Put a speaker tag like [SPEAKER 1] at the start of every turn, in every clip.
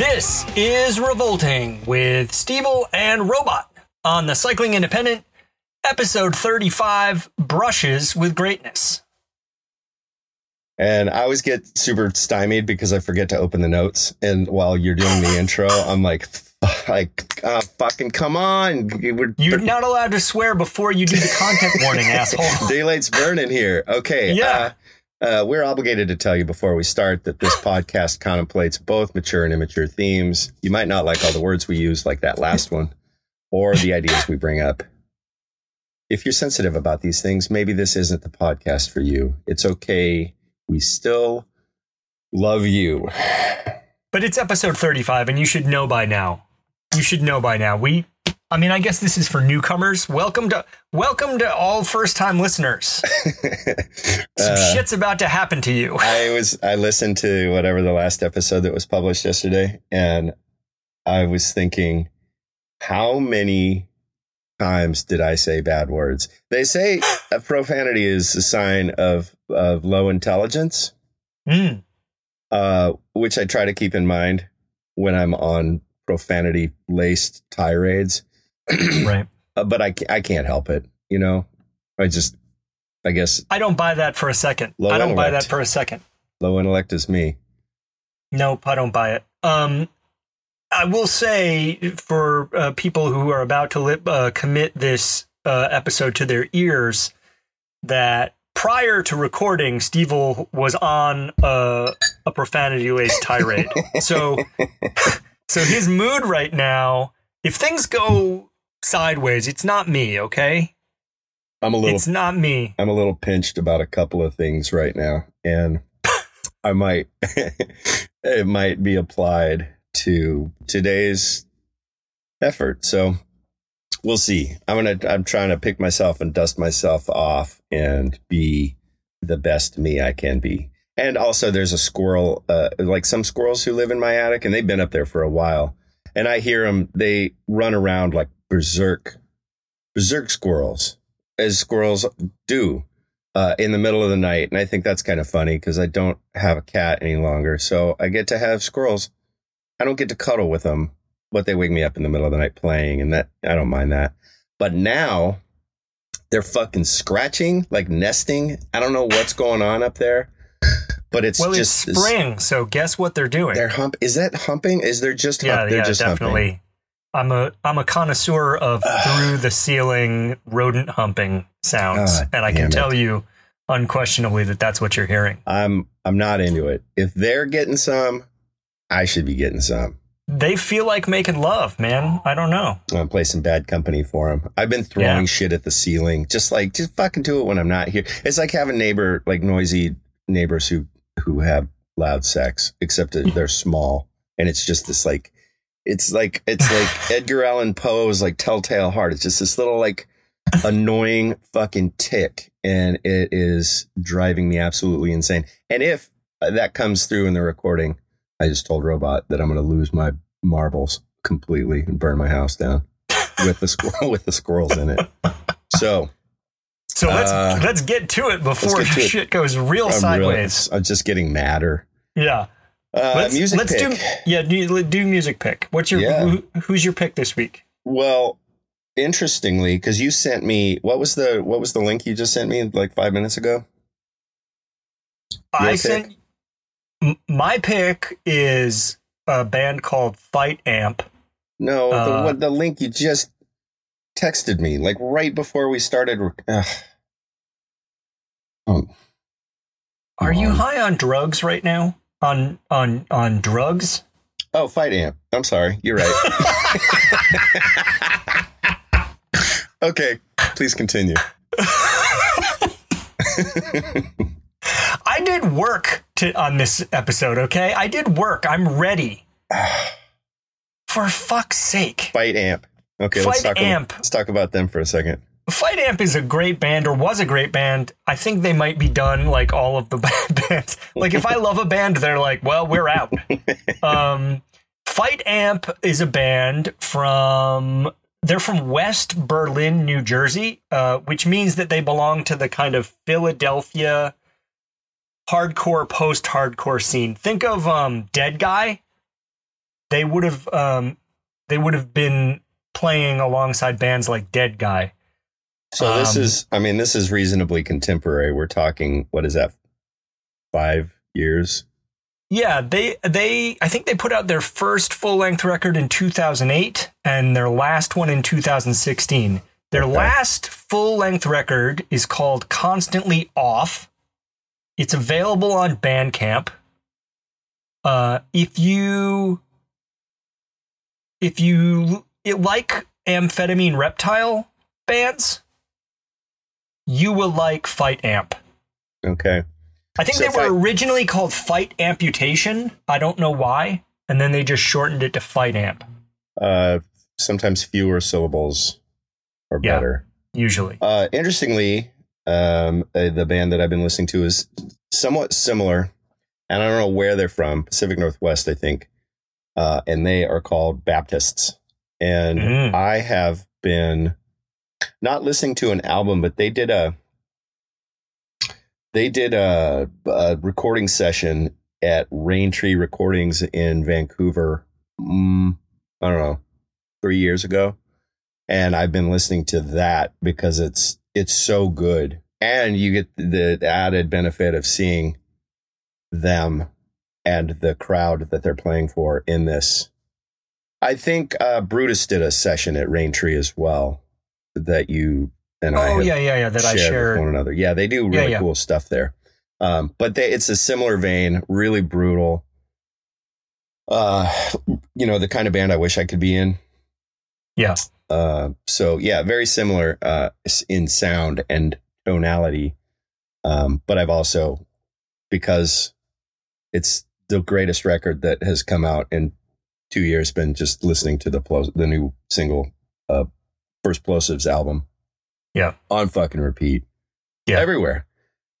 [SPEAKER 1] This is Revolting with Stevil and Robot on the Cycling Independent, episode 35 Brushes with Greatness.
[SPEAKER 2] And I always get super stymied because I forget to open the notes. And while you're doing the intro, I'm like, like, uh, fucking come on.
[SPEAKER 1] We're, you're not allowed to swear before you do the content warning, asshole.
[SPEAKER 2] Daylight's burning here. Okay.
[SPEAKER 1] Yeah. Uh,
[SPEAKER 2] uh, we're obligated to tell you before we start that this podcast contemplates both mature and immature themes. You might not like all the words we use, like that last one, or the ideas we bring up. If you're sensitive about these things, maybe this isn't the podcast for you. It's okay. We still love you.
[SPEAKER 1] But it's episode 35, and you should know by now. You should know by now. We I mean, I guess this is for newcomers. Welcome to welcome to all first time listeners. Some uh, shit's about to happen to you.
[SPEAKER 2] I was I listened to whatever the last episode that was published yesterday, and I was thinking, how many times did I say bad words? They say profanity is a sign of of low intelligence,
[SPEAKER 1] mm.
[SPEAKER 2] uh, which I try to keep in mind when I'm on profanity laced tirades
[SPEAKER 1] right.
[SPEAKER 2] Uh, but I, I can't help it. You know, I just, I guess.
[SPEAKER 1] I don't buy that for a second. I don't intellect. buy that for a second.
[SPEAKER 2] Low intellect is me.
[SPEAKER 1] Nope, I don't buy it. Um, I will say for uh, people who are about to li- uh, commit this uh, episode to their ears that prior to recording, Stevil was on a, a profanity laced tirade. so, so his mood right now, if things go sideways. It's not me, okay?
[SPEAKER 2] I'm a little.
[SPEAKER 1] It's not me.
[SPEAKER 2] I'm a little pinched about a couple of things right now, and I might it might be applied to today's effort. So we'll see. I'm gonna. I'm trying to pick myself and dust myself off and be the best me I can be. And also, there's a squirrel, uh, like some squirrels who live in my attic, and they've been up there for a while. And I hear them. They run around like berserk, berserk squirrels, as squirrels do uh, in the middle of the night. And I think that's kind of funny because I don't have a cat any longer. So I get to have squirrels. I don't get to cuddle with them, but they wake me up in the middle of the night playing, and that I don't mind that. But now they're fucking scratching, like nesting. I don't know what's going on up there. But it's
[SPEAKER 1] well,
[SPEAKER 2] just
[SPEAKER 1] it's spring, so guess what they're doing?
[SPEAKER 2] They're hump. Is that humping? Is there just hump?
[SPEAKER 1] Yeah,
[SPEAKER 2] they're
[SPEAKER 1] yeah,
[SPEAKER 2] just
[SPEAKER 1] definitely.
[SPEAKER 2] Humping.
[SPEAKER 1] I'm a I'm a connoisseur of through the ceiling rodent humping sounds, and I can tell you unquestionably that that's what you're hearing.
[SPEAKER 2] I'm I'm not into it. If they're getting some, I should be getting some.
[SPEAKER 1] They feel like making love, man. I don't know.
[SPEAKER 2] I'm play some Bad Company for them. I've been throwing yeah. shit at the ceiling, just like just fucking do it when I'm not here. It's like having neighbor like noisy neighbors who who have loud sex, except they're small, and it's just this like it's like it's like Edgar Allan Poe's like Telltale Heart. It's just this little like annoying fucking tick, and it is driving me absolutely insane. And if that comes through in the recording, I just told Robot that I'm going to lose my marbles completely and burn my house down with the squirrel with the squirrels in it. So.
[SPEAKER 1] So let's uh, let's get to it before to shit it. goes real I'm sideways.
[SPEAKER 2] I'm just getting madder.
[SPEAKER 1] Yeah.
[SPEAKER 2] Uh, let's, music let's
[SPEAKER 1] pick. do yeah do, do music pick. What's your yeah. who, who's your pick this week?
[SPEAKER 2] Well, interestingly, because you sent me what was the what was the link you just sent me like five minutes ago?
[SPEAKER 1] Your I pick? sent my pick is a band called Fight Amp.
[SPEAKER 2] No, uh, the what, the link you just texted me like right before we started. Uh,
[SPEAKER 1] oh, Are you high on drugs right now? On on on drugs.
[SPEAKER 2] Oh, fight amp. I'm sorry. You're right. Okay, please continue.
[SPEAKER 1] I did work to on this episode, okay? I did work. I'm ready. For fuck's sake.
[SPEAKER 2] Fight Amp. Okay, let's
[SPEAKER 1] Fight
[SPEAKER 2] talk,
[SPEAKER 1] Amp.
[SPEAKER 2] About, let's talk about them for a second.
[SPEAKER 1] Fight Amp is a great band or was a great band. I think they might be done like all of the bands. Like if I love a band, they're like, well, we're out. um, Fight Amp is a band from they're from West Berlin, New Jersey, uh, which means that they belong to the kind of Philadelphia hardcore post-hardcore scene. Think of um, Dead Guy. They would have um, they would have been playing alongside bands like Dead Guy.
[SPEAKER 2] So this
[SPEAKER 1] Um,
[SPEAKER 2] is, I mean, this is reasonably contemporary. We're talking, what is that? Five years?
[SPEAKER 1] Yeah, they they I think they put out their first full length record in 2008 and their last one in 2016. Their
[SPEAKER 2] Okay.
[SPEAKER 1] last full length record is called Constantly Off. It's available on Bandcamp. Uh, if you if you like Amphetamine Reptile bands, you will like Fight Amp.
[SPEAKER 2] Okay.
[SPEAKER 1] I think
[SPEAKER 2] So
[SPEAKER 1] they were
[SPEAKER 2] Fight-
[SPEAKER 1] originally called Fight Amputation. I don't know why. And then they just shortened it to Fight Amp,
[SPEAKER 2] Uh, sometimes fewer syllables are
[SPEAKER 1] Yeah.
[SPEAKER 2] better.
[SPEAKER 1] usually.
[SPEAKER 2] Uh, interestingly, um, uh, the band that I've been listening to is somewhat similar, and I don't know where they're from. Pacific Northwest, I think, uh, and they are called Baptists. And
[SPEAKER 1] Mm.
[SPEAKER 2] I have been not listening to an album, but they did a they did a, a recording session at Rain Tree Recordings in Vancouver. Mm, I don't know, three years ago and I've been listening to that because it's it's so good, and you get the added benefit of seeing them and the crowd that they're playing for in this. I think uh, Brutus did a session at Rain Tree as well that you and I
[SPEAKER 1] Oh yeah, yeah, yeah. That I
[SPEAKER 2] shared with one another. Yeah, they do really
[SPEAKER 1] yeah.
[SPEAKER 2] cool stuff there. Um, but they, it's a similar vein, really brutal. Uh, you know, the kind of band I wish I could be in.
[SPEAKER 1] Yeah.
[SPEAKER 2] Uh, so yeah, very similar uh, in sound and tonality. Um, but I've also, because it's the greatest record that has come out in two years, been just listening to the the new single, uh, First Plosives album.
[SPEAKER 1] Yeah.
[SPEAKER 2] on fucking repeat.
[SPEAKER 1] Yeah.
[SPEAKER 2] everywhere.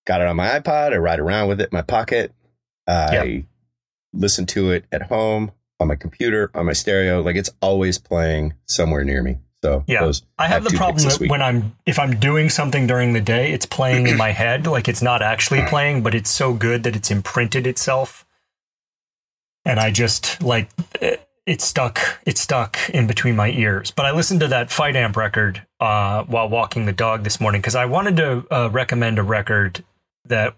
[SPEAKER 2] Got it on my iPod. I ride around with it in my pocket. I listen to it at home on my computer on my stereo. Like it's always playing somewhere near me. So
[SPEAKER 1] Yeah. I have the problem that when I'm if I'm doing something during the day, it's playing in my head. Like it's not actually playing, but it's so good that it's imprinted itself. And I just like eh, it, stuck. It's stuck in between my ears. But I listened to that Fight Amp record uh, while walking the dog this morning because I wanted to uh, recommend a record that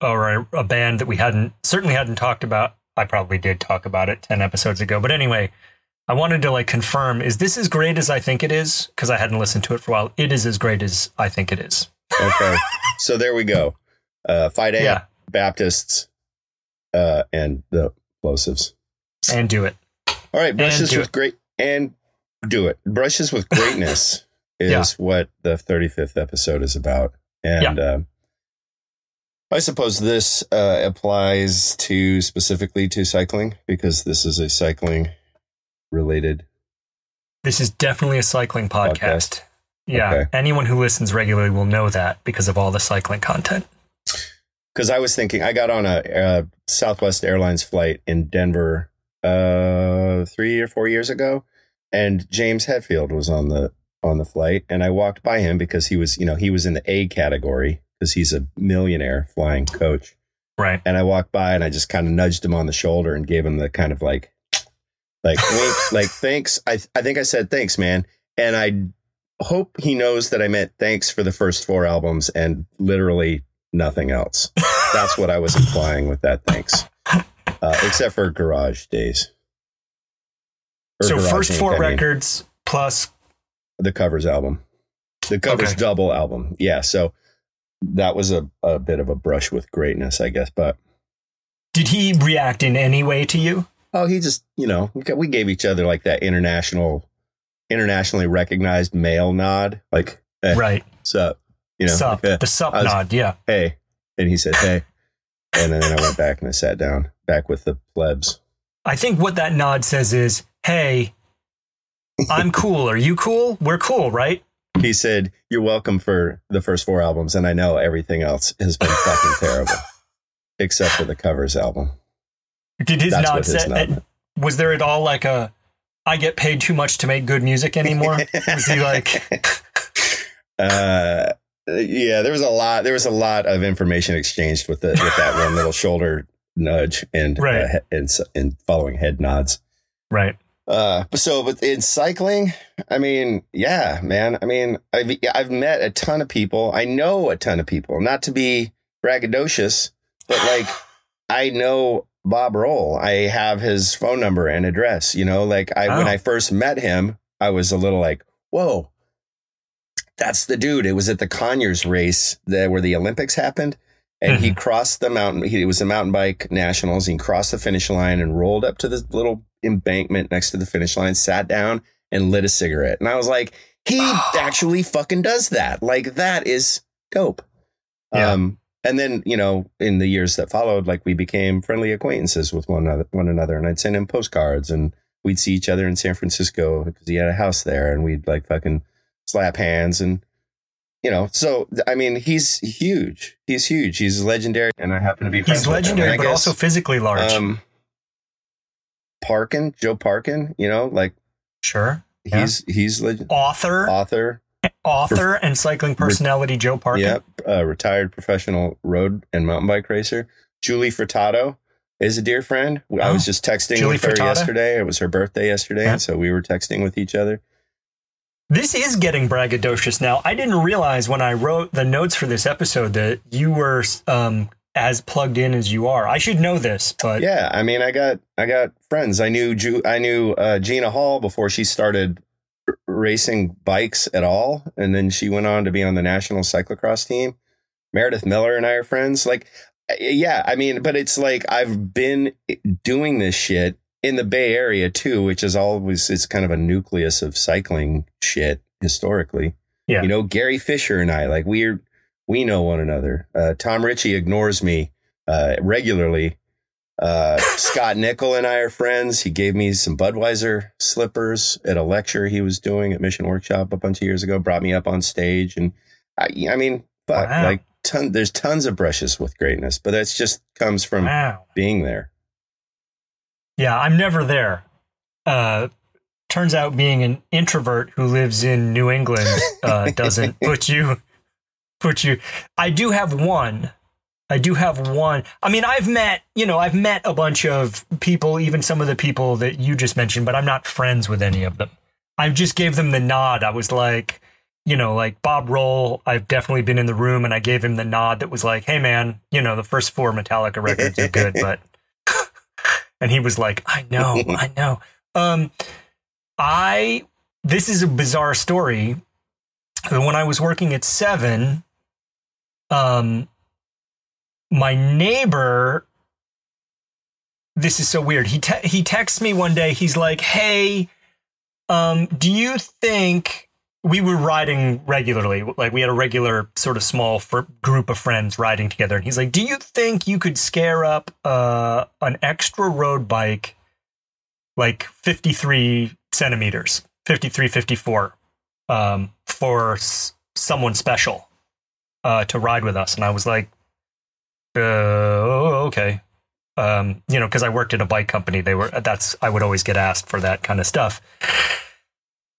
[SPEAKER 1] or a, a band that we hadn't certainly hadn't talked about. I probably did talk about it ten episodes ago, but anyway, I wanted to like confirm: is this as great as I think it is? Because I hadn't listened to it for a while. It is as great as I think it is.
[SPEAKER 2] okay. So there we go. Uh, Fight Amp,
[SPEAKER 1] Yeah,
[SPEAKER 2] Baptists, uh, and the plosives.
[SPEAKER 1] and do it.
[SPEAKER 2] All right, brushes with great and do it. Brushes with greatness is
[SPEAKER 1] Yeah.
[SPEAKER 2] what the 35th episode is about, and um, I suppose this uh, applies to specifically to cycling because this is a cycling related.
[SPEAKER 1] This is definitely a cycling podcast.
[SPEAKER 2] Podcast.
[SPEAKER 1] Yeah,
[SPEAKER 2] Okay.
[SPEAKER 1] anyone who listens regularly will know that because of all the cycling content.
[SPEAKER 2] Because I was thinking, I got on a, uh Southwest Airlines flight in Denver uh, three or four years ago, and James Hetfield was on the on the flight, and I walked by him because he was, you know, he was in the A category because he's a millionaire flying coach,
[SPEAKER 1] Right.
[SPEAKER 2] and I walked by and I just kind of nudged him on the shoulder and gave him the kind of like, like wink, like thanks. I I think I said thanks, man, and I hope he knows that I meant thanks for the first four albums and literally nothing else. That's what I was implying with that thanks. Uh, except for Garage Days. Or
[SPEAKER 1] so
[SPEAKER 2] Garage
[SPEAKER 1] first four
[SPEAKER 2] I mean,
[SPEAKER 1] records plus
[SPEAKER 2] the covers album. The covers
[SPEAKER 1] Okay.
[SPEAKER 2] double album. Yeah. So that was a, a bit of a brush with greatness, I guess. But
[SPEAKER 1] did he react in any way to you?
[SPEAKER 2] oh, he just, you know, we gave each other like that international internationally recognized male nod, like hey,
[SPEAKER 1] right.
[SPEAKER 2] So you know,
[SPEAKER 1] sup,
[SPEAKER 2] like,
[SPEAKER 1] the sup
[SPEAKER 2] was-
[SPEAKER 1] nod. Yeah.
[SPEAKER 2] hey, and he said hey, and then I went back and I sat down back with the plebs.
[SPEAKER 1] I think what that nod says is, "Hey, I'm cool. Are you cool? We're cool, right?"
[SPEAKER 2] He said, "You're welcome for the first four albums, and I know everything else has been fucking terrible, except for the covers album."
[SPEAKER 1] Did his
[SPEAKER 2] That's
[SPEAKER 1] nod say? Was there at all like a, "I get paid too much to make good music anymore"? was he like,
[SPEAKER 2] uh, yeah, there was a lot. There was a lot of information exchanged with the with that one little shoulder nudge and
[SPEAKER 1] Right.
[SPEAKER 2] uh, and and following head nods.
[SPEAKER 1] right?
[SPEAKER 2] Uh, so, but in cycling, I mean, yeah, man. I mean, I've I've met a ton of people. I know a ton of people. Not to be braggadocious, but like, I know Bob Roll. I have his phone number and address. You know, like I when
[SPEAKER 1] Oh.
[SPEAKER 2] I first met him, I was a little like, whoa, that's the dude. It was at the Conyers race that where the Olympics happened. And he crossed the mountain. He it was a mountain bike nationals. He crossed the finish line and rolled up to the little embankment next to the finish line, sat down and lit a cigarette. And I was like, he actually fucking does that. Like that is dope.
[SPEAKER 1] Yeah.
[SPEAKER 2] Um, and then you know, in the years that followed, like we became friendly acquaintances with one another. One another, and I'd send him postcards, and we'd see each other in San Francisco because he had a house there, and we'd like fucking slap hands and. You know, so I mean, he's huge. He's huge. He's legendary, and I happen to be.
[SPEAKER 1] He's
[SPEAKER 2] with him.
[SPEAKER 1] legendary, but
[SPEAKER 2] guess,
[SPEAKER 1] also physically large.
[SPEAKER 2] um, Parkin, Joe Parkin. You know, like
[SPEAKER 1] sure. Yeah.
[SPEAKER 2] he's he's leg-
[SPEAKER 1] Author,
[SPEAKER 2] author.
[SPEAKER 1] author, and cycling personality Joe Parkin.
[SPEAKER 2] Yep, uh, retired professional road and mountain bike racer. Julie Furtado is a dear friend. I was
[SPEAKER 1] Oh,
[SPEAKER 2] just texting
[SPEAKER 1] Julie
[SPEAKER 2] with her yesterday. It was her birthday yesterday,
[SPEAKER 1] Yeah.
[SPEAKER 2] and so we were texting with each other.
[SPEAKER 1] This is getting braggadocious now. I didn't realize when I wrote the notes for this episode that you were um, as plugged in as you are. I should know this, but
[SPEAKER 2] Yeah, I mean, I got I got friends. I knew Ju- I knew uh, Gina Hall before she started r- racing bikes at all, and then she went on to be on the national cyclocross team. Meredith Miller and I are friends. Like, yeah, I mean, but it's like I've been doing this shit in the Bay Area too, which is always it's kind of a nucleus of cycling shit historically.
[SPEAKER 1] Yeah.
[SPEAKER 2] you know, Gary Fisher and I like we're we know one another. Uh, Tom Ritchie ignores me uh, regularly. Uh, Scot Nicol and I are friends. He gave me some Budweiser slippers at a lecture he was doing at Mission Workshop a bunch of years ago. Brought me up on stage, and I, I mean, fuck,
[SPEAKER 1] Wow.
[SPEAKER 2] like ton. There's tons of brushes with greatness, but that's just comes from
[SPEAKER 1] wow.
[SPEAKER 2] being there.
[SPEAKER 1] Yeah, I'm never there. Uh, turns out being an introvert who lives in New England uh, doesn't put you put you. I do have one. I do have one. I mean, I've met you know I've met a bunch of people, even some of the people that you just mentioned, but I'm not friends with any of them. I just gave them the nod. I was like, you know, like Bob Roll. I've definitely been in the room, and I gave him the nod that was like, "Hey, man, you know, the first four Metallica records are good, but." And he was like, "I know, I know." Um, I this is a bizarre story. When I was working at Seven, um, my neighbor. This is so weird. He te- he texts me one day. He's like, "Hey, um, do you think we were riding regularly? Like we had a regular sort of small group of friends riding together." And he's like, "Do you think you could scare up uh, an extra road bike, like fifty three centimeters, 53, 54, um, for s- someone special uh, to ride with us?" And I was like, uh, oh, okay. Um, you know, because I worked at a bike company, they were that's I would always get asked for that kind of stuff.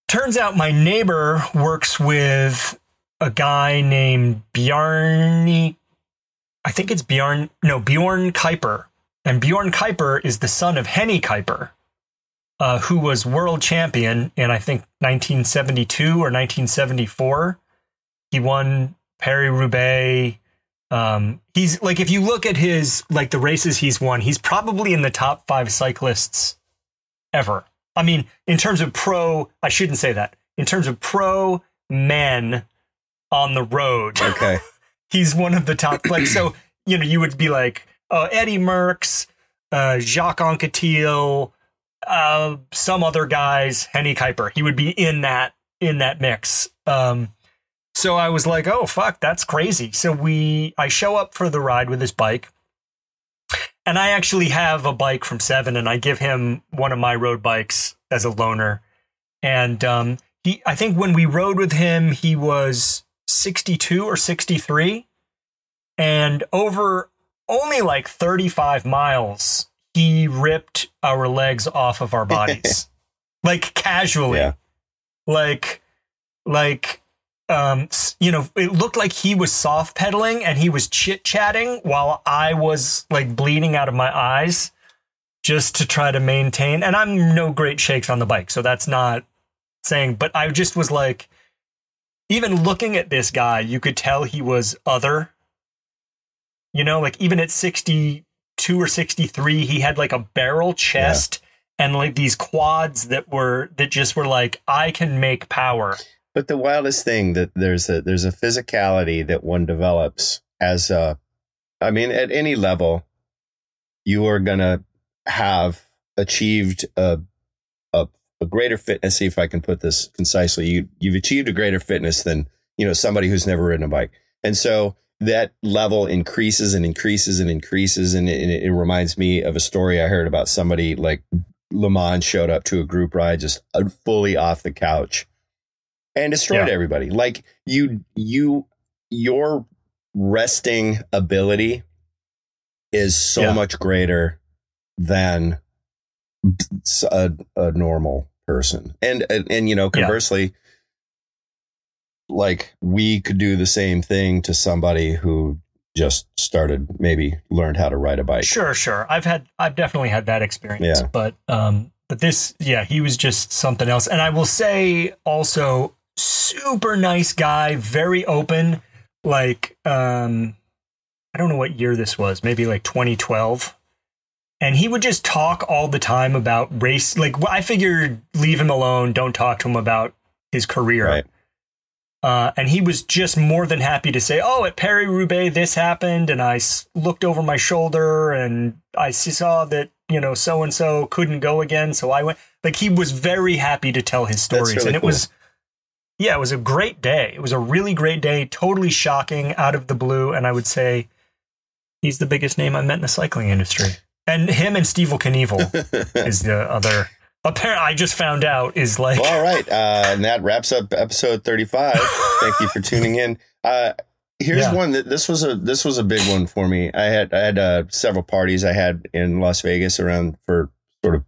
[SPEAKER 1] Turns out my neighbor works with a guy named Bjarni. I think it's Bjorn. No, Bjorn Kuiper, and Bjorn Kuiper is the son of Hennie Kuiper, uh, who was world champion in I think 1972 or 1974. He won Paris Roubaix. Um, he's like, if you look at his like the races he's won, he's probably in the top five cyclists ever. I mean, in terms of pro, I shouldn't say that. In terms of pro men on the road,
[SPEAKER 2] Okay,
[SPEAKER 1] he's one of the top. Like, so you know, you would be like, oh, Eddie Merckx, uh, Jacques Anquetil, uh, some other guys, Hennie Kuiper. He would be in that in that mix. Um, so I was like, oh fuck, that's crazy. So we I show up for the ride with his bike. And I actually have a bike from Seven, and I give him one of my road bikes as a loaner. And um, he, I think when we rode with him, he was 62 or 63. And over only like 35 miles, he ripped our legs off of our bodies. like casually.
[SPEAKER 2] Yeah.
[SPEAKER 1] Like, like, um, you know, it looked like he was soft pedaling and he was chit chatting while I was like bleeding out of my eyes just to try to maintain. And I'm no great shakes on the bike, so that's not saying, but I just was like, even looking at this guy, you could tell he was other. You know, like even at 62 or 63, he had like a barrel chest and like these quads that were, that just were like, I can make power.
[SPEAKER 2] But the wildest thing that there's a there's a physicality that one develops as a, I mean, at any level, you are gonna have achieved a a, a greater fitness. See if I can put this concisely. You you've achieved a greater fitness than you know somebody who's never ridden a bike, and so that level increases and increases and increases. And it, it reminds me of a story I heard about somebody like LeMond showed up to a group ride just uh, fully off the couch and destroyed
[SPEAKER 1] Yeah.
[SPEAKER 2] everybody. Like you, you, your resting ability is so
[SPEAKER 1] Yeah.
[SPEAKER 2] much greater than a, a normal person. And, and, and, you know,
[SPEAKER 1] Yeah.
[SPEAKER 2] conversely, like we could do the same thing to somebody who just started, maybe learned how to ride a bike.
[SPEAKER 1] Sure, sure. I've had, I've definitely had that experience.
[SPEAKER 2] Yeah.
[SPEAKER 1] But, um, but this, yeah, he was just something else. And I will say also, super nice guy, very open. Like, um, I don't know what year this was, maybe like 2012. And he would just talk all the time about race. Like, I figured leave him alone, don't talk to him about his career.
[SPEAKER 2] Right.
[SPEAKER 1] Uh, and he was just more than happy to say, "Oh, at Paris Roubaix, this happened, and I s- looked over my shoulder, and I saw that you know so and so couldn't go again, so I went." Like he was very happy to tell his stories,
[SPEAKER 2] really
[SPEAKER 1] and it
[SPEAKER 2] cool.
[SPEAKER 1] was, yeah, it was a great day. It was a really great day, totally shocking, out of the blue, and I would say he's the biggest name I met in the cycling industry. And him and Stevil Kinevil is the other. Apparently, I just found out is like
[SPEAKER 2] Well, all right. Uh, and that wraps up episode 35. Thank you for tuning in. Uh, here's
[SPEAKER 1] Yeah.
[SPEAKER 2] one that this was a this was a big one for me. I had I had uh, several parties I had in Las Vegas around for sort of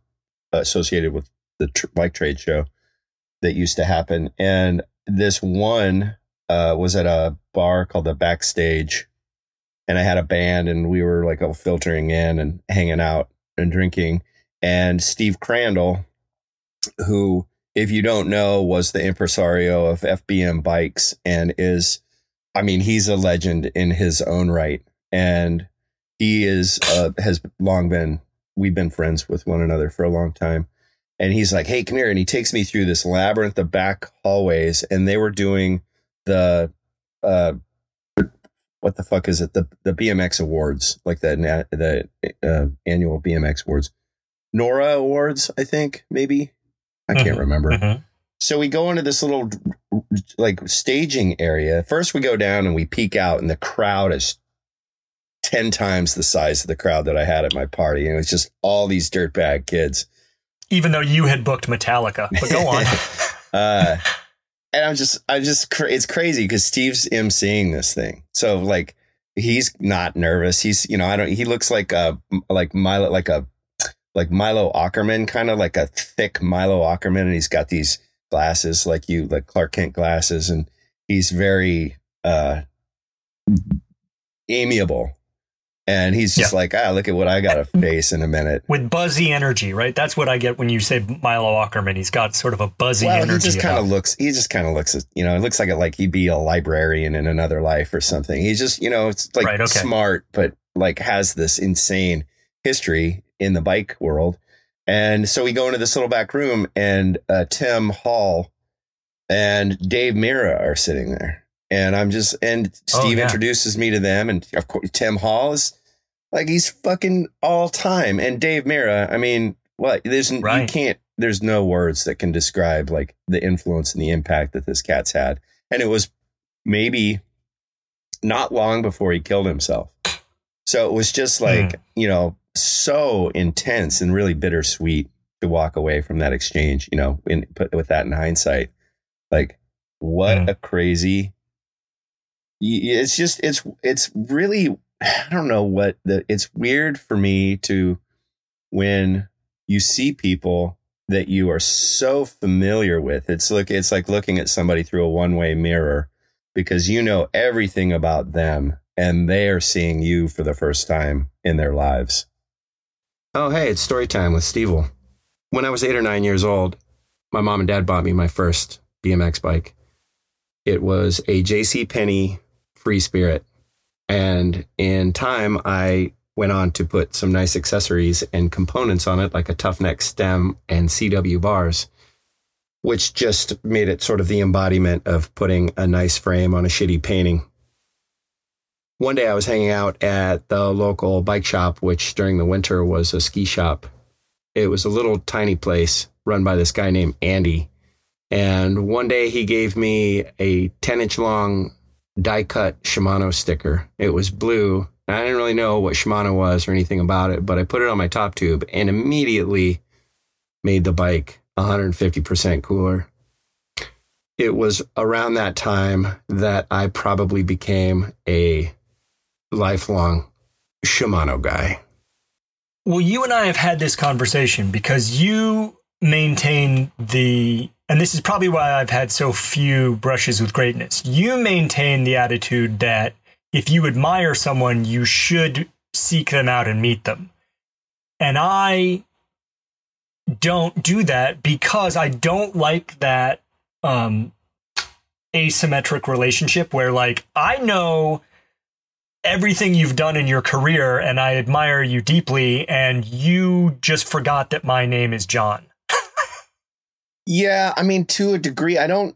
[SPEAKER 2] associated with the tr- bike trade show that used to happen, and this one uh, was at a bar called the Backstage, and I had a band, and we were like all filtering in and hanging out and drinking, and Steve Crandall who, if you don't know, was the impresario of FBM bikes and is, I mean, he's a legend in his own right. And he is, uh, has long been, we've been friends with one another for a long time. And he's like, Hey, come here. And he takes me through this labyrinth of back hallways. And they were doing the, uh, what the fuck is it? The the BMX awards, like the the uh, annual BMX awards, Nora awards, I think maybe. I can't
[SPEAKER 1] Mhm.
[SPEAKER 2] remember.
[SPEAKER 1] Mhm.
[SPEAKER 2] So we go into this little like staging area. First, we go down and we peek out, and the crowd is ten times the size of the crowd that I had at my party, and it's just all these dirtbag kids.
[SPEAKER 1] Even though you had booked Metallica. But go on.
[SPEAKER 2] Uh, and I'm just, I'm just, it's crazy because Steve's emceeing this thing. So like, he's not nervous. He's, you know, I don't, he looks like a, like Milo, like a, like Milo Aukerman, kind of like a thick Milo Aukerman. And he's got these glasses like you, like Clark Kent glasses. And he's very, uh, amiable. And he's just like, ah, look at what I got to face in a minute.
[SPEAKER 1] With buzzy energy, right? That's what I get when you say Milo Aukerman. He's got sort of a buzzy
[SPEAKER 2] well,
[SPEAKER 1] energy.
[SPEAKER 2] he just kind of looks. He just kind of looks. You know, it looks like it, like he'd be a librarian in another life or something. He's just, you know, it's like
[SPEAKER 1] Right, okay.
[SPEAKER 2] smart, but like has this insane history in the bike world. And so we go into this little back room, and uh, Tim Hall and Dave Mirra are sitting there, and I'm just and
[SPEAKER 1] Oh,
[SPEAKER 2] Steve
[SPEAKER 1] yeah.
[SPEAKER 2] introduces me to them, and of course Tim Hall is like he's fucking all time, and Dave Mirra. I mean, What there's you can't there's no words that can describe like the influence and the impact that this cat's had. And it was maybe not long before he killed himself. So it was just like, you know, so intense and really bittersweet to walk away from that exchange, you know, in put with that in hindsight. Like what
[SPEAKER 1] Mm.
[SPEAKER 2] a crazy it's just it's it's really I don't know what the it's weird for me to when you see people that you are so familiar with. It's look it's like looking at somebody through a one-way mirror because you know everything about them and they are seeing you for the first time in their lives. Oh, hey, it's story time with Stevil. When I was 8 or 9 years old, my mom and dad bought me my first BMX bike. It was a JC Penney Free Spirit. And in time, I went on to put some nice accessories and components on it, like a Toughneck stem and CW bars, which just made it sort of the embodiment of putting a nice frame on a shitty painting. One day I was hanging out at the local bike shop, which during the winter was a ski shop. It was a little tiny place run by this guy named Andy. And one day he gave me a 10 inch long die cut Shimano sticker. It was blue. I didn't really know what Shimano was or anything about it, but I put it on my top tube and immediately made the bike 150% cooler. It was around that time that I probably became a lifelong Shimano guy.
[SPEAKER 1] Well, you and I have had this conversation because you maintain the, and this is probably why I've had so few brushes with greatness. You maintain the attitude that if you admire someone, you should seek them out and meet them. And I don't do that because I don't like that um, asymmetric relationship where, like, I know everything you've done in your career and I admire you deeply, and you just forgot that my name is John.
[SPEAKER 2] Yeah, I mean, to a degree, I don't,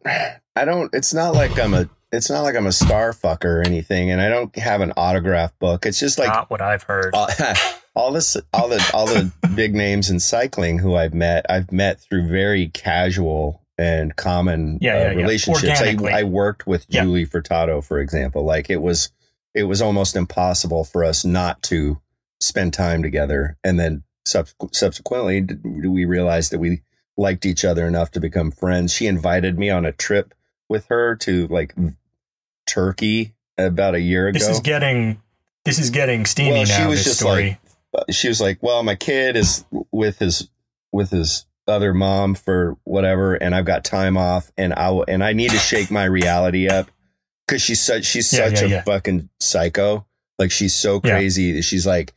[SPEAKER 2] I don't. It's not like I'm a, it's not like I'm a star fucker or anything, and I don't have an autograph book. It's just like
[SPEAKER 1] Not what I've heard.
[SPEAKER 2] all, all this, all the, all the big names in cycling who I've met, I've met through very casual and common
[SPEAKER 1] Yeah,
[SPEAKER 2] uh,
[SPEAKER 1] yeah, yeah.
[SPEAKER 2] relationships. I, I worked with
[SPEAKER 1] Yeah.
[SPEAKER 2] Julie Furtado, for example. Like it was, it was almost impossible for us not to spend time together, and then subsequ- subsequently, we realized that we liked each other enough to become friends. She invited me on a trip with her to like Turkey about a year ago.
[SPEAKER 1] this is getting this is getting steamy
[SPEAKER 2] Well, she
[SPEAKER 1] now.
[SPEAKER 2] was
[SPEAKER 1] this
[SPEAKER 2] just
[SPEAKER 1] story.
[SPEAKER 2] Uh, she was like, "Well, my kid is with his with his other mom for whatever, and I've got time off, and I will, and I need to shake my reality up because she's such she's
[SPEAKER 1] Yeah,
[SPEAKER 2] such
[SPEAKER 1] yeah,
[SPEAKER 2] a
[SPEAKER 1] yeah.
[SPEAKER 2] fucking psycho. Like she's so crazy. that She's like,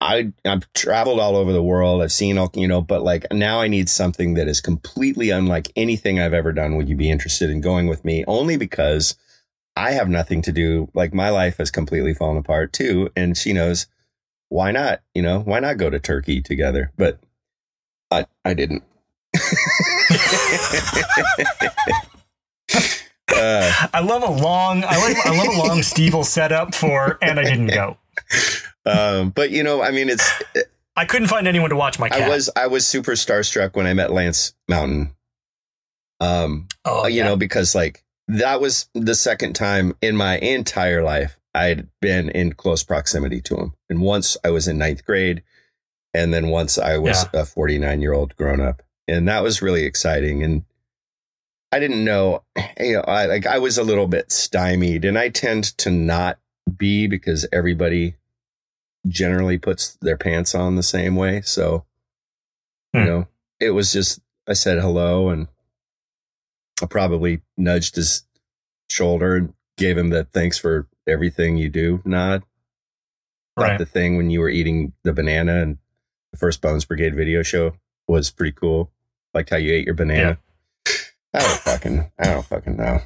[SPEAKER 2] I I've traveled all over the world. I've seen all you know, but like now I need something that is completely unlike anything I've ever done. Would you be interested in going with me? Only because I have nothing to do. Like my life has completely fallen apart too, and she knows why not? You know, why not go to Turkey together? But I I didn't. uh,
[SPEAKER 1] I love a long I like I love a long Stevil setup for and I didn't go.
[SPEAKER 2] Um, but you know, I mean, it's
[SPEAKER 1] I couldn't find anyone to watch my cat.
[SPEAKER 2] I was I was super starstruck when I met Lance Mountain. Um,
[SPEAKER 1] oh,
[SPEAKER 2] you
[SPEAKER 1] yeah.
[SPEAKER 2] know, because like that was the second time in my entire life I'd been in close proximity to him. And once I was in ninth grade, and then once I was a 49 year old grown up. And that was really exciting. And I didn't know, you know, I like I was a little bit stymied, and I tend to not be because everybody generally puts their pants on the same way. So, you
[SPEAKER 1] Hmm.
[SPEAKER 2] know, it was just I said hello and I probably nudged his shoulder and gave him the thanks for everything you do nod. Thought
[SPEAKER 1] right.
[SPEAKER 2] the thing when you were eating the banana and the first Bones Brigade video show was pretty cool. Liked how you ate your banana. I don't fucking I don't fucking know.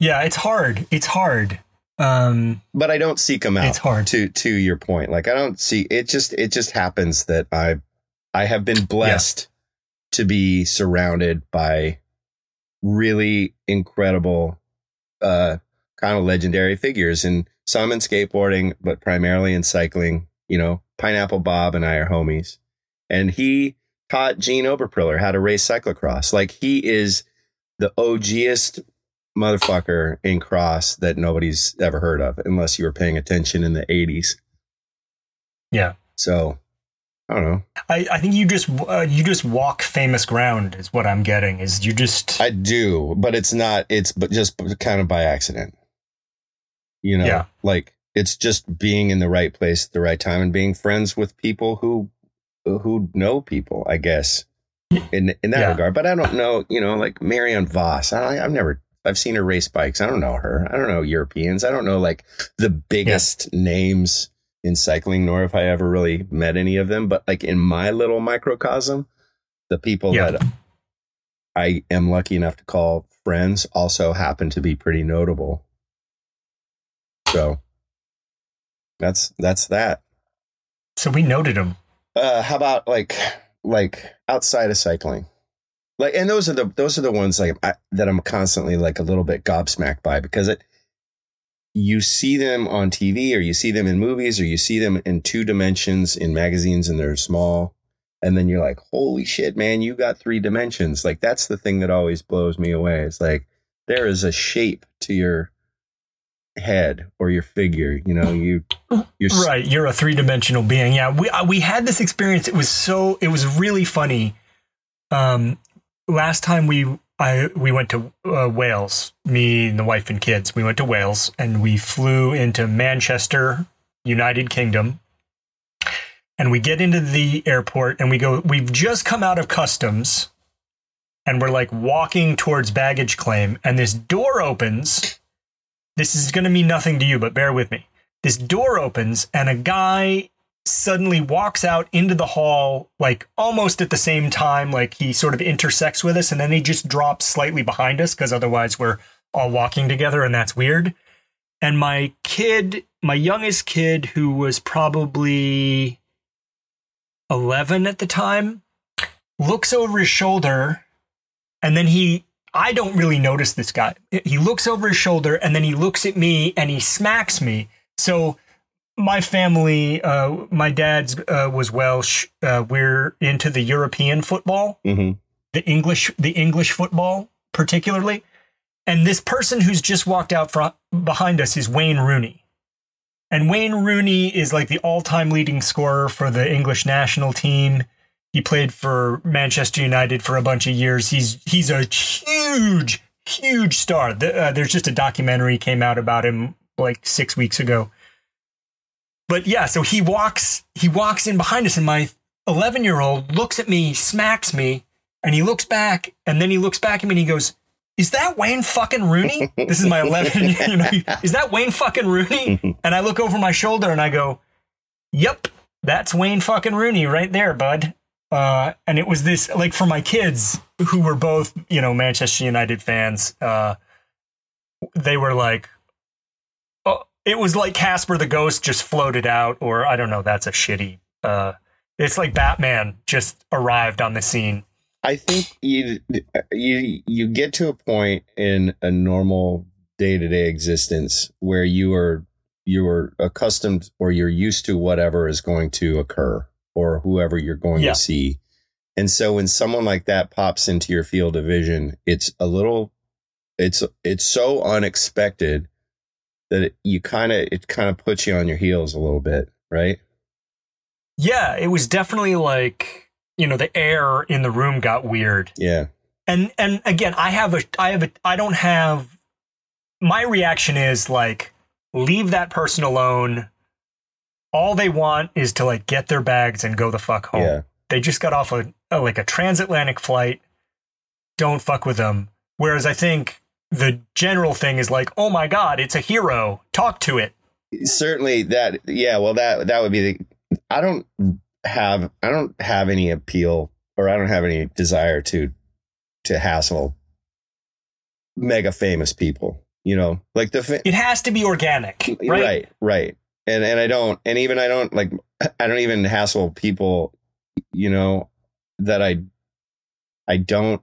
[SPEAKER 1] Yeah, it's hard. It's hard. Um
[SPEAKER 2] But I don't seek them out.
[SPEAKER 1] It's hard.
[SPEAKER 2] To to your point. Like I don't see it just it just happens that I I have been blessed to be surrounded by really incredible uh kind of legendary figures and some in skateboarding but primarily in cycling you know pineapple bob and i are homies and he taught Gene Oberpriller how to race cyclocross. Like he is the OGest motherfucker in cross that nobody's ever heard of, unless you were paying attention in the '80s.
[SPEAKER 1] Yeah.
[SPEAKER 2] So I don't know.
[SPEAKER 1] I, I think you just uh, you just walk famous ground is what I'm getting. Is you just
[SPEAKER 2] I do, but it's not. It's but just kind of by accident. You know,
[SPEAKER 1] Yeah.
[SPEAKER 2] like it's just being in the right place at the right time and being friends with people who who know people. I guess in in that
[SPEAKER 1] Yeah.
[SPEAKER 2] regard. But I don't know. You know, like Marianne Vos. I, I've never. I've seen her race bikes. I don't know her. I don't know Europeans. I don't know like the biggest names in cycling, nor have I ever really met any of them. But like in my little microcosm, the people
[SPEAKER 1] Yeah.
[SPEAKER 2] that I am lucky enough to call friends also happen to be pretty notable. So that's that's that.
[SPEAKER 1] so we noted them.
[SPEAKER 2] Uh, how about like like outside of cycling? Like, and those are the those are the ones like I, that I'm constantly like a little bit gobsmacked by because it you see them on TV or you see them in movies or you see them in two dimensions in magazines and they're small and then you're like holy shit man you got three dimensions like that's the thing that always blows me away it's like there is a shape to your head or your figure you know you you're
[SPEAKER 1] Right, you're a three dimensional being. Yeah, we uh, we had this experience. It was so it was really funny. Um, last time we I we went to uh, Wales, me and the wife and kids. We went to Wales and we flew into Manchester, United Kingdom. And we get into the airport and we go. We've just come out of customs, and we're like walking towards baggage claim, and this door opens. This is going to mean nothing to you, but bear with me this door opens and a guy suddenly walks out into the hall like almost at the same time like he sort of intersects with us and then he just drops slightly behind us because otherwise we're all walking together and that's weird and my kid my youngest kid who was probably 11 at the time looks over his shoulder and then he I don't really notice this guy. He looks over his shoulder and then he looks at me and he smacks me. So my family, uh, my dad's uh, was Welsh. Uh, we're into the European football,
[SPEAKER 2] Mhm.
[SPEAKER 1] the English, the English football particularly. And this person who's just walked out front behind us is Wayne Rooney. And Wayne Rooney is like the all-time leading scorer for the English national team. He played for Manchester United for a bunch of years. He's he's a huge, huge star. The, uh, there's just a documentary came out about him like six weeks ago. But yeah, so he walks he walks in behind us, and my 11 year old looks at me, smacks me, and he looks back, and then he looks back at me and he goes, "Is that Wayne fucking Rooney?" this is my 11. You know, is that Wayne fucking Rooney? And I look over my shoulder and I go, "Yep, that's Wayne fucking Rooney right there, bud." Uh, and it was this like for my kids who were both you know Manchester United fans. Uh, they were like, it was like Casper the Ghost just floated out, or I don't know. That's a shitty. Uh, it's like Batman just arrived on the scene.
[SPEAKER 2] I think you you you get to a point in a normal day to day existence where you are you are accustomed or you're used to whatever is going to occur or whoever you're going
[SPEAKER 1] Yeah.
[SPEAKER 2] to see. And so when someone like that pops into your field of vision, it's a little it's it's so unexpected that it, you kind of it kind of puts you on your heels a little bit, right?
[SPEAKER 1] Yeah, it was definitely like you know the air in the room got weird.
[SPEAKER 2] Yeah.
[SPEAKER 1] and and again i have a i have a i don't have my reaction is like leave that person alone all they want is to like get their bags and go the fuck home
[SPEAKER 2] Yeah.
[SPEAKER 1] they just got off a, a like a transatlantic flight don't fuck with them whereas i think the general thing is like oh my god it's a hero. Talk to it.
[SPEAKER 2] Certainly that yeah well that that would be the i don't have i don't have any appeal or i don't have any desire to to hassle mega famous people you know? Like the fa-
[SPEAKER 1] it has to be organic right,
[SPEAKER 2] right right. And and i don't and even i don't like i don't even hassle people you know that i i don't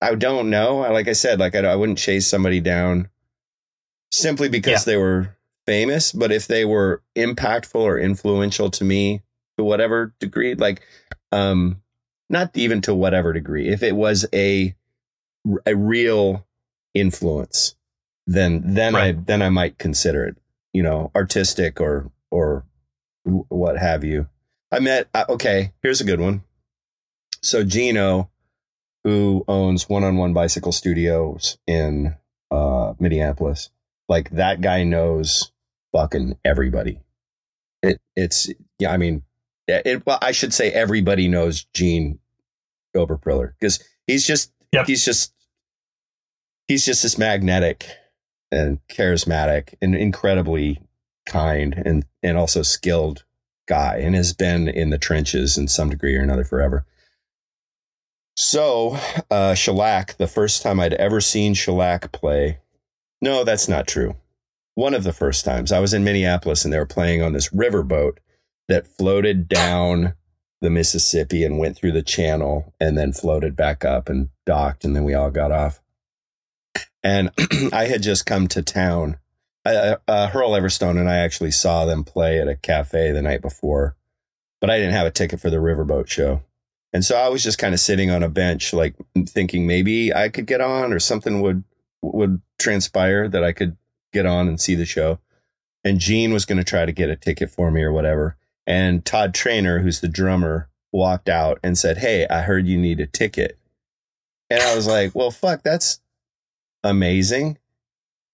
[SPEAKER 2] i don't know I- like i said like i, I wouldn't chase somebody down simply because they were famous but if they were impactful or influential to me to whatever degree. Like, um, not even to whatever degree. If it was a a real influence, then then
[SPEAKER 1] Right.
[SPEAKER 2] I then I might consider it, you know, artistic or or what have you. I met uh, okay. Here's a good one. So Gino, who owns One on One Bicycle Studios in uh, Minneapolis, like that guy knows fucking everybody. It it's yeah. I mean, it, well, I should say everybody knows Gene Oberpriller because he's just
[SPEAKER 1] Yep.
[SPEAKER 2] he's just he's just this magnetic and charismatic and incredibly kind and and also skilled guy and has been in the trenches in some degree or another forever. So, uh, Shellac, the first time I'd ever seen Shellac play, no, that's not true. One of the first times I was in Minneapolis and they were playing on this riverboat that floated down the Mississippi and went through the channel and then floated back up and docked. And then we all got off. And I had just come to town. Uh, uh, Hurl Everstone and I actually saw them play at a cafe the night before, but I didn't have a ticket for the riverboat show. And so I was just kind of sitting on a bench, like thinking maybe I could get on or something would would transpire that I could get on and see the show. And Gene was going to try to get a ticket for me or whatever. And Todd Trainer, who's the drummer, walked out and said, Hey, I heard you need a ticket. And I was like, Well, fuck, that's amazing.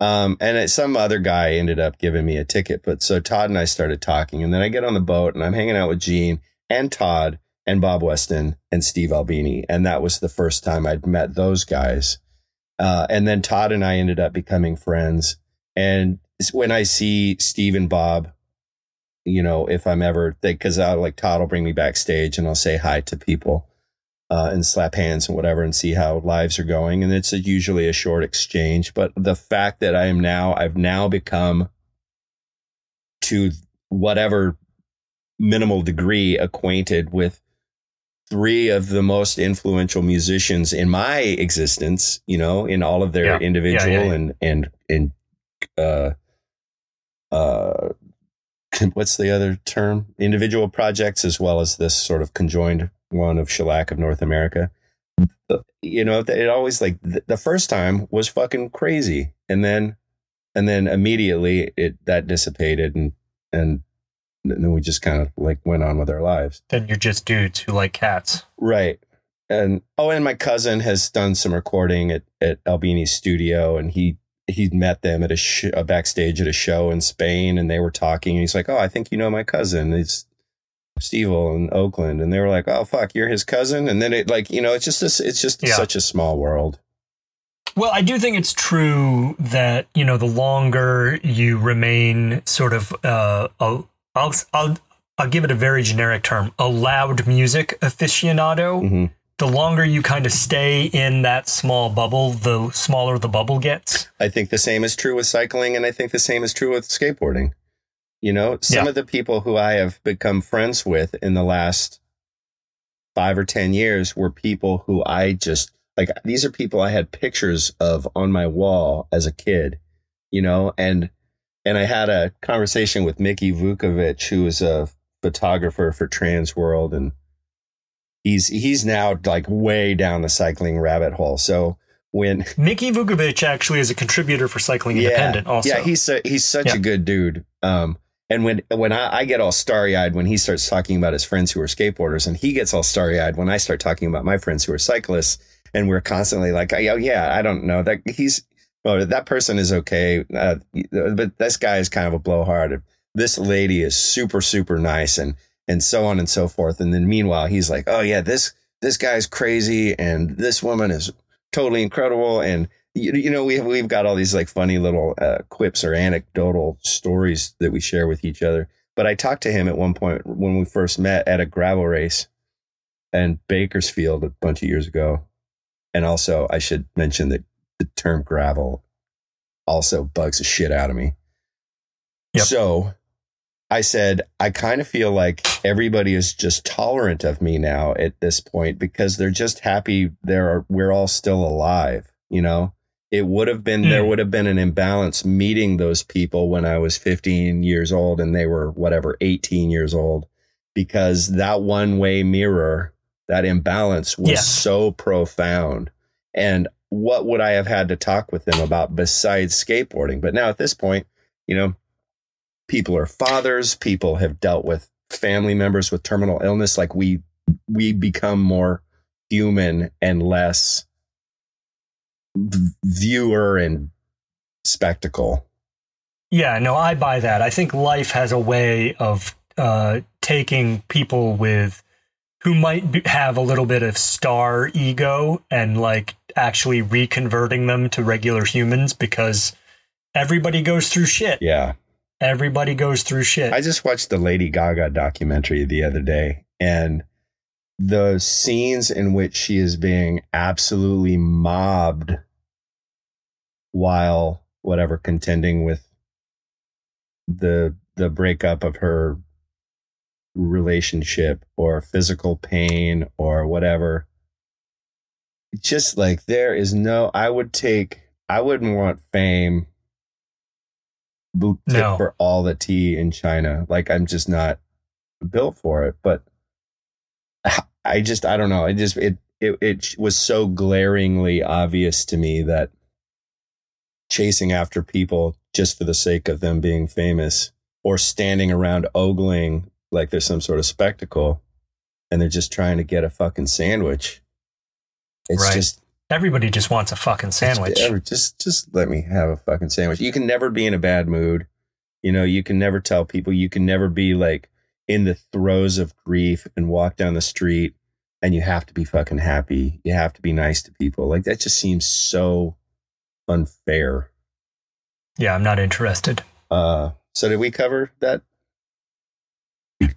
[SPEAKER 2] Um, and some other guy ended up giving me a ticket. But so Todd and I started talking. And then I get on the boat and I'm hanging out with Gene and Todd and Bob Weston and Steve Albini. And that was the first time I'd met those guys. Uh, and then Todd and I ended up becoming friends. And when I see Steve and Bob, you know, if I'm ever, because I like Todd will bring me backstage and I'll say hi to people uh, and slap hands and whatever and see how lives are going. And it's a, usually a short exchange. But the fact that I am now, I've now become to whatever minimal degree acquainted with three of the most influential musicians in my existence, you know, in all of their
[SPEAKER 1] Yeah.
[SPEAKER 2] individual
[SPEAKER 1] Yeah, yeah,
[SPEAKER 2] and, and, and, uh, uh, what's the other term? Individual projects as well as this sort of conjoined one of Shellac of North America. You know, it always like the first time was fucking crazy. And then, and then immediately it, that dissipated and, and then we just kind of like went on with our lives.
[SPEAKER 1] Then you're just dudes who like cats.
[SPEAKER 2] Right. And oh, and my cousin has done some recording at, at Albini's studio and he, he'd met them at a, sh- a backstage at a show in Spain and they were talking and he's like, Oh, I think you know my cousin. It's Steve in Oakland. And they were like, Oh, fuck, you're his cousin. And then it like, you know, it's just this, it's just
[SPEAKER 1] Yeah.
[SPEAKER 2] such a small world.
[SPEAKER 1] Well, I do think it's true that you know the longer you remain sort of uh, a, I'll I'll I'll give it a very generic term, a loud music aficionado.
[SPEAKER 2] Mhm.
[SPEAKER 1] The longer you kind of stay in that small bubble, the smaller the bubble gets.
[SPEAKER 2] I think the same is true with cycling, and I think the same is true with skateboarding. You know, some
[SPEAKER 1] Yeah.
[SPEAKER 2] of the people who I have become friends with in the last five or 10 years were people who I just like, these are people I had pictures of on my wall as a kid, you know, and, and I had a conversation with Mickey Vukovic, who is a photographer for Trans World, and he's, he's now like way down the cycling rabbit hole. So when,
[SPEAKER 1] Mickey Vukovic actually is a contributor for Cycling Independent. Also,
[SPEAKER 2] yeah, he's a, he's such
[SPEAKER 1] Yeah.
[SPEAKER 2] a good dude. Um, and when when I, I get all starry eyed when he starts talking about his friends who are skateboarders, and he gets all starry eyed when I start talking about my friends who are cyclists, and we're constantly like, oh yeah, I don't know that he's well, that person is okay, uh, but this guy is kind of a blowhard. This lady is super super nice, and and so on and so forth. And then meanwhile, he's like, oh yeah, this this guy's crazy, and this woman is totally incredible, and you, you know we we've got all these like funny little uh, quips or anecdotal stories that we share with each other. But I talked to him at one point when we first met at a gravel race in Bakersfield a bunch of years ago. And also, I should mention that the term gravel also bugs the shit out of me.
[SPEAKER 1] Yep.
[SPEAKER 2] So I said, I kind of feel like everybody is just tolerant of me now at this point because they're just happy there we're all still alive, you know? It would have been there
[SPEAKER 1] Mm.
[SPEAKER 2] would have been an imbalance meeting those people when I was 15 years old and they were whatever 18 years old because that one way mirror, that imbalance was
[SPEAKER 1] Yes.
[SPEAKER 2] so profound. And what would I have had to talk with them about besides skateboarding? But now at this point, you know, people are fathers, people have dealt with family members with terminal illness. Like we, we become more human and less viewer and spectacle.
[SPEAKER 1] Yeah, no, I buy that. I think life has a way of uh, taking people with who might be, have a little bit of star ego and like actually reconverting them to regular humans because everybody goes through shit.
[SPEAKER 2] Yeah.
[SPEAKER 1] Everybody goes through shit.
[SPEAKER 2] I just watched the Lady Gaga documentary the other day and the scenes in which she is being absolutely mobbed while whatever contending with the the breakup of her relationship or physical pain or whatever just like there is no i would take i wouldn't want fame boot tip
[SPEAKER 1] No.
[SPEAKER 2] for all the tea in china like i'm just not built for it but i just i don't know it just it it, it was so glaringly obvious to me that chasing after people just for the sake of them being famous or standing around ogling like there's some sort of spectacle and they're just trying to get a fucking sandwich. It's
[SPEAKER 1] Right.
[SPEAKER 2] just
[SPEAKER 1] Everybody just wants a fucking sandwich.
[SPEAKER 2] Just, just just let me have a fucking sandwich. You can never be in a bad mood. You know, you can never tell people you can never be like in the throes of grief and walk down the street and you have to be fucking happy. You have to be nice to people. Like that just seems so unfair.
[SPEAKER 1] Yeah, I'm not interested.
[SPEAKER 2] Uh so did we cover that?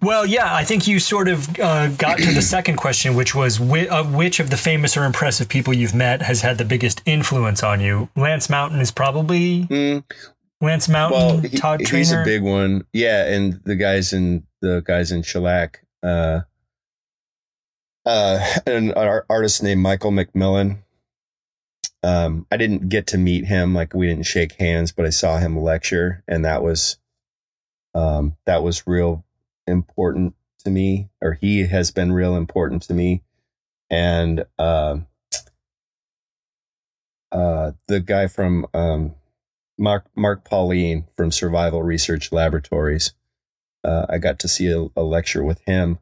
[SPEAKER 1] Well, yeah, I think you sort of uh, got to the second question, which was whi- uh, which of the famous or impressive people you've met has had the biggest influence on you? Lance Mountain is probably
[SPEAKER 2] Mm,
[SPEAKER 1] Lance Mountain.
[SPEAKER 2] well, he-
[SPEAKER 1] Todd
[SPEAKER 2] he's a big one. Yeah, and the guys in the guys in Shellac, uh uh an ar- artist named Michael McMillan. Um I didn't get to meet him like we didn't shake hands, but I saw him lecture and that was um that was real important to me or he has been real important to me and um uh the guy from um Mark Mark Pauline from Survival Research Laboratories. Uh, I got to see a, a lecture with him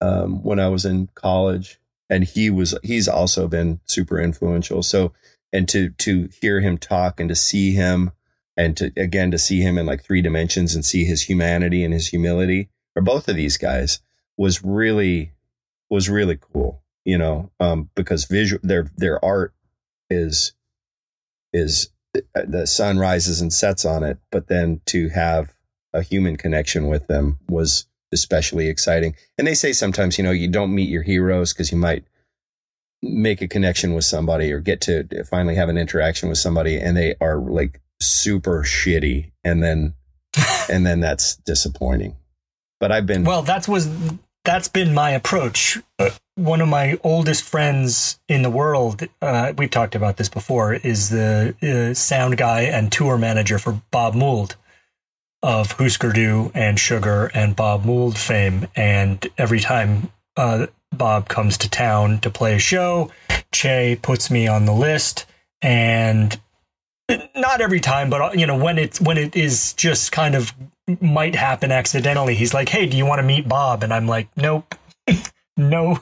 [SPEAKER 2] um, when I was in college, and he was he's also been super influential. So, and to to hear him talk and to see him, and to again to see him in like three dimensions and see his humanity and his humility, or both of these guys was really was really cool. You know, um, because visual their their art is is the sun rises and sets on it, but then to have a human connection with them was especially exciting. And they say sometimes, you know, you don't meet your heroes because you might make a connection with somebody or get to finally have an interaction with somebody and they are like super shitty and then and then that's disappointing. But I've been
[SPEAKER 1] Well, that was that's been my approach. Uh, one of my oldest friends in the world, uh, we've talked about this before, is the uh, sound guy and tour manager for Bob Mould of Husker Du and Sugar and Bob Mould fame. And every time uh, Bob comes to town to play a show, Che puts me on the list and not every time, but uh, you know when it's when it is just kind of might happen accidentally. He's like, "Hey, do you want to meet Bob?" And I'm like, "Nope, no,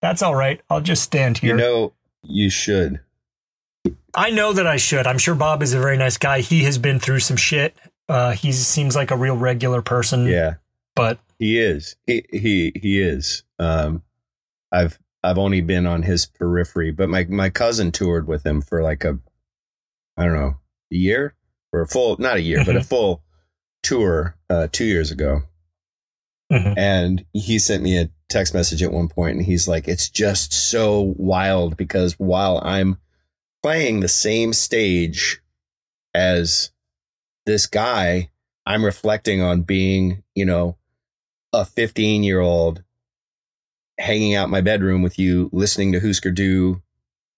[SPEAKER 1] that's all right. I'll just stand here."
[SPEAKER 2] you know you should.
[SPEAKER 1] I know that I should. I'm sure Bob is a very nice guy. He has been through some shit. Uh, he seems like a real regular person.
[SPEAKER 2] Yeah.
[SPEAKER 1] but
[SPEAKER 2] He is. He he he is. Um, I've I've only been on his periphery, but my my cousin toured with him for like a, I don't know, a year or a full, not a year, but a full tour uh, two years ago.
[SPEAKER 1] Mhm.
[SPEAKER 2] And he sent me a text message at one point, and he's like, "It's just so wild because while I'm playing the same stage as this guy, I'm reflecting on being, you know, a 15 year old hanging out in my bedroom with you, listening to Husker Du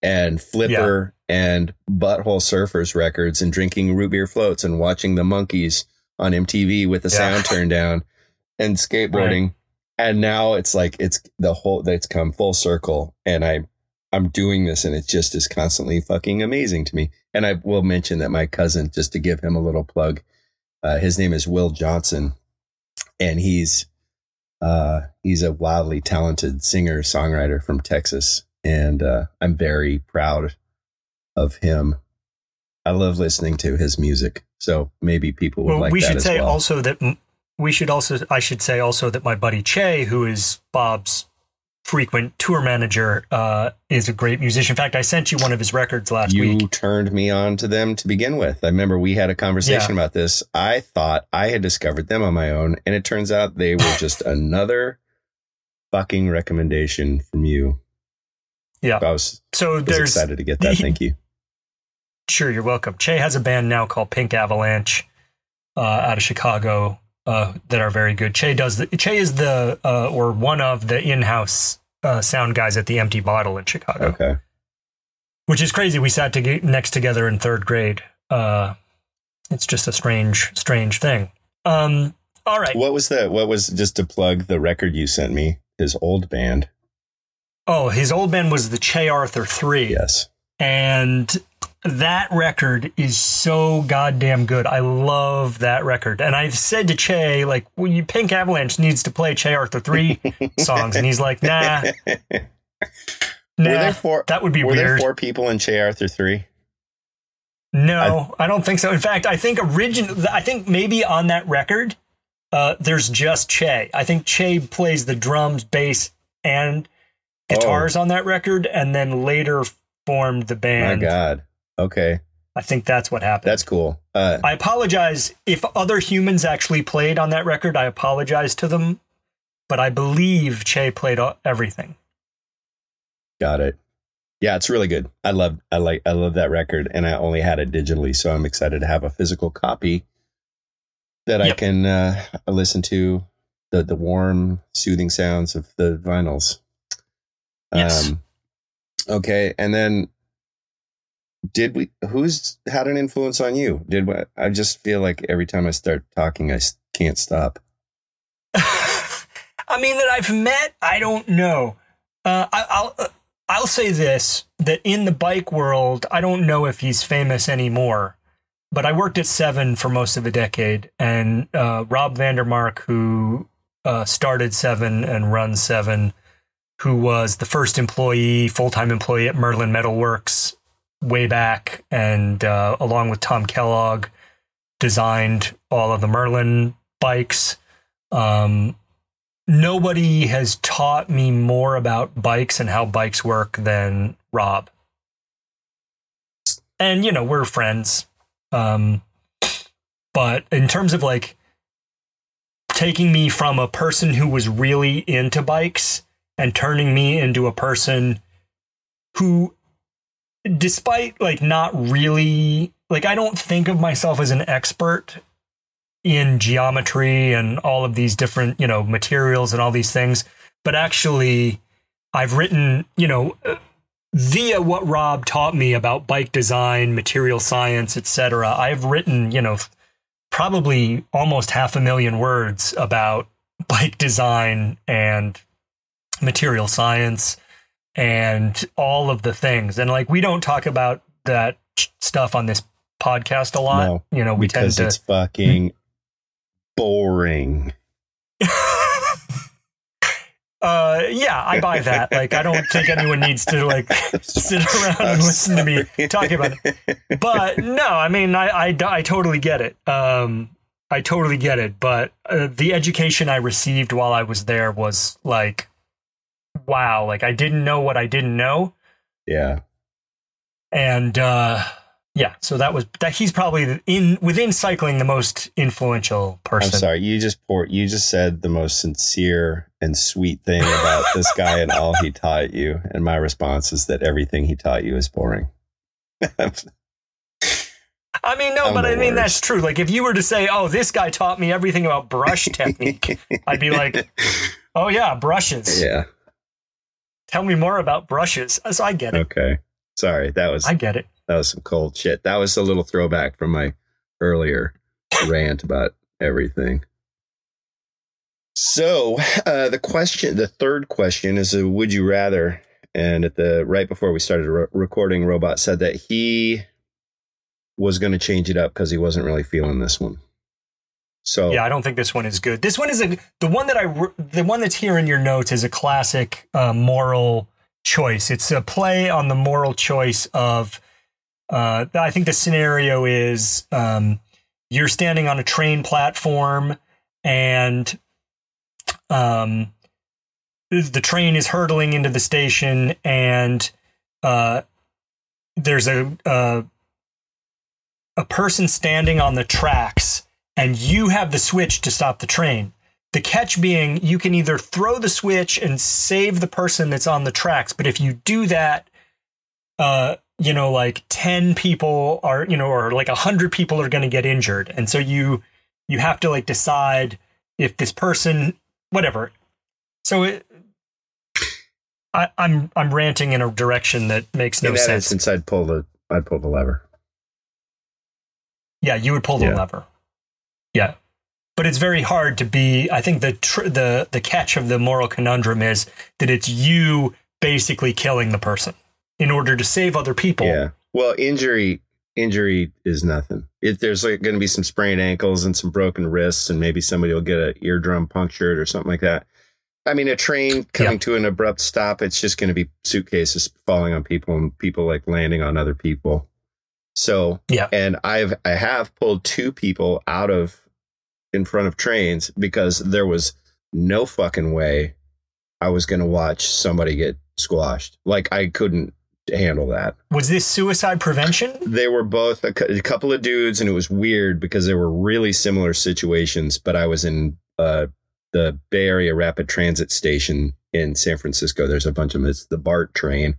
[SPEAKER 2] and Flipper and Butthole Surfers records and drinking root beer floats and watching the Monkees on MTV with the
[SPEAKER 1] Yeah.
[SPEAKER 2] sound turned down and skateboarding. and now it's like it's the whole it's come full circle and i i'm doing this and it just is constantly fucking amazing to me. And i will mention that my cousin just to give him a little plug uh, his name is will johnson. And he's uh he's a wildly talented singer songwriter from texas. And uh i'm very proud of him. I love listening to his music so maybe people would
[SPEAKER 1] Well,
[SPEAKER 2] like
[SPEAKER 1] we
[SPEAKER 2] that
[SPEAKER 1] should say
[SPEAKER 2] well.
[SPEAKER 1] also that we should also I should say also that my buddy Che, who is Bob's frequent tour manager, uh, is a great musician. In fact, I sent you one of his records last
[SPEAKER 2] you
[SPEAKER 1] week.
[SPEAKER 2] You turned me on to them to begin with. I remember we had a conversation
[SPEAKER 1] Yeah.
[SPEAKER 2] about this. I thought I had discovered them on my own, and it turns out they were just another fucking recommendation from you.
[SPEAKER 1] Yeah.
[SPEAKER 2] I was,
[SPEAKER 1] So
[SPEAKER 2] was excited to get that. Thank you.
[SPEAKER 1] Sure, you're welcome. Che has a band now called Pink Avalanche uh, out of Chicago uh, that are very good. Che does the Che is the uh, or one of the in-house uh, sound guys at the Empty Bottle in Chicago,
[SPEAKER 2] Okay.
[SPEAKER 1] which is crazy. We sat to next together in third grade. Uh, it's just a strange, strange thing. Um, all right.
[SPEAKER 2] What was the, what was just to plug the record you sent me, his old band?
[SPEAKER 1] Oh, his old band was the Che Arthur Three.
[SPEAKER 2] Yes.
[SPEAKER 1] and that record is so goddamn good. I love that record. And I've said to Che, like, well, you Pink Avalanche needs to play Che Arthur 3 songs. And he's like, nah,
[SPEAKER 2] were
[SPEAKER 1] nah,
[SPEAKER 2] there four,
[SPEAKER 1] that would be weird?
[SPEAKER 2] were there four people in Che Arthur 3?
[SPEAKER 1] no, I, don't think so. In fact, I think origin, I think maybe on that record, uh, there's just Che. I think Che plays the drums, bass, and guitars on that record, and then later formed the band. My.
[SPEAKER 2] God. Okay.
[SPEAKER 1] I think that's what happened.
[SPEAKER 2] That's cool. Uh,
[SPEAKER 1] I apologize if other humans actually played on that record. I apologize to them, but I believe Che played everything.
[SPEAKER 2] Got it. Yeah, it's really good. I love I like I love that record and I only had it digitally, so I'm excited to have a physical copy that I can uh, listen to the the warm, soothing sounds of the vinyls.
[SPEAKER 1] Yes.
[SPEAKER 2] Um okay, and then did we who's had an influence on you? Did I just feel like every time I start talking i can't stop.
[SPEAKER 1] I mean that I've met. I don't know. Uh, I, I'll uh, I'll say this: that in the bike world, I don't know if he's famous anymore. But I worked at Seven for most of a decade, and uh, Rob Vandermark, who uh, started Seven and runs Seven, who was the first employee, full time employee at Merlin Metalworks way back, and uh, along with Tom Kellogg, designed all of the Merlin bikes. Um, nobody has taught me more about bikes and how bikes work than Rob. And you know, we're friends. Um but in terms of like taking me from a person who was really into bikes and turning me into a person who despite like not really like I don't think of myself as an expert in geometry and all of these different, you know, materials and all these things, but actually I've written, you know, uh, via what Rob taught me about bike design, material science, etc. I've written, you know, probably almost half a million words about bike design and material science and all of the things. And like we don't talk about that stuff on this podcast a lot.
[SPEAKER 2] No,
[SPEAKER 1] you know, we tend
[SPEAKER 2] because
[SPEAKER 1] to
[SPEAKER 2] it's fucking boring.
[SPEAKER 1] uh yeah i buy that like i don't think anyone needs to like sit around and listen to me talking about it but no i mean i i, I totally get it um i totally get it but uh, the education i received while i was there was like wow like i didn't know what i didn't know
[SPEAKER 2] Yeah.
[SPEAKER 1] and uh yeah so that was that he's probably in within cycling the most influential person
[SPEAKER 2] I'm sorry. You just pour, you just said the most sincere and sweet thing about this guy and all he taught you. And my response is that everything he taught you is boring.
[SPEAKER 1] I mean, no,
[SPEAKER 2] I'm
[SPEAKER 1] but I mean,
[SPEAKER 2] worst.
[SPEAKER 1] that's true. Like, if you were to say, oh, this guy taught me everything about brush technique, I'd be like, oh, yeah, brushes.
[SPEAKER 2] yeah.
[SPEAKER 1] Tell me more about brushes. So I get it.
[SPEAKER 2] Okay. Sorry. That was,
[SPEAKER 1] I get it.
[SPEAKER 2] that was some cold shit. That was a little throwback from my earlier rant about everything. So uh, the question, the third question is a would you rather? And at the right before we started re- recording, Robot said that he was going to change it up because he wasn't really feeling this one. So
[SPEAKER 1] Yeah, I don't think this one is good. This one is a the one that I the one that's here in your notes is a classic uh, moral choice. It's a play on the moral choice of. Uh, I think the scenario is um, you're standing on a train platform and um, the train is hurtling into the station and uh, there's a, a a person standing on the tracks and you have the switch to stop the train. The catch being you can either throw the switch and save the person that's on the tracks, but if you do that, uh, you know, like 10 people are, you know, or like 100 people are going to get injured. And so you you have to like decide if this person whatever. So it, I, I'm I'm ranting in a direction that makes no
[SPEAKER 2] in that
[SPEAKER 1] sense.
[SPEAKER 2] instance, I'd pull the I'd pull the lever.
[SPEAKER 1] Yeah, you would pull the
[SPEAKER 2] Yeah.
[SPEAKER 1] lever. Yeah, but it's very hard to be. I think the tr- the the catch of the moral conundrum is that it's you basically killing the person in order to save other people.
[SPEAKER 2] Yeah. Well, injury injury is nothing. If there's like going to be some sprained ankles and some broken wrists, and maybe somebody will get an eardrum punctured or something like that. I mean, a train coming
[SPEAKER 1] Yeah.
[SPEAKER 2] to an abrupt stop, it's just going to be suitcases falling on people and people like landing on other people. So,
[SPEAKER 1] Yeah.
[SPEAKER 2] and I've I have pulled two people out of in front of trains because there was no fucking way I was going to watch somebody get squashed. Like I couldn't handle that.
[SPEAKER 1] Was this suicide prevention?
[SPEAKER 2] they were both a, a couple of dudes and it was weird because they were really similar situations but i was in uh, the bay area rapid transit station in san francisco. There's a bunch of them it's the bart train.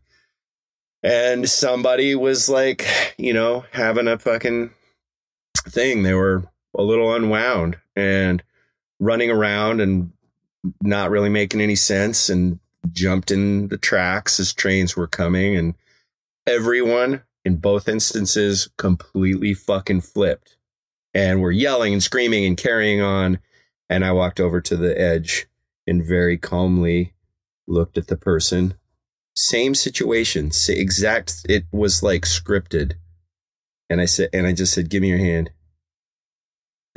[SPEAKER 2] And somebody was like you know having a fucking thing. They were a little unwound and running around and not really making any sense and jumped in the tracks as trains were coming and everyone in both instances completely fucking flipped and were yelling and screaming and carrying on. And i walked over to the edge and very calmly looked at the person. Same situation exact it was like scripted. And i said and i just said give me your hand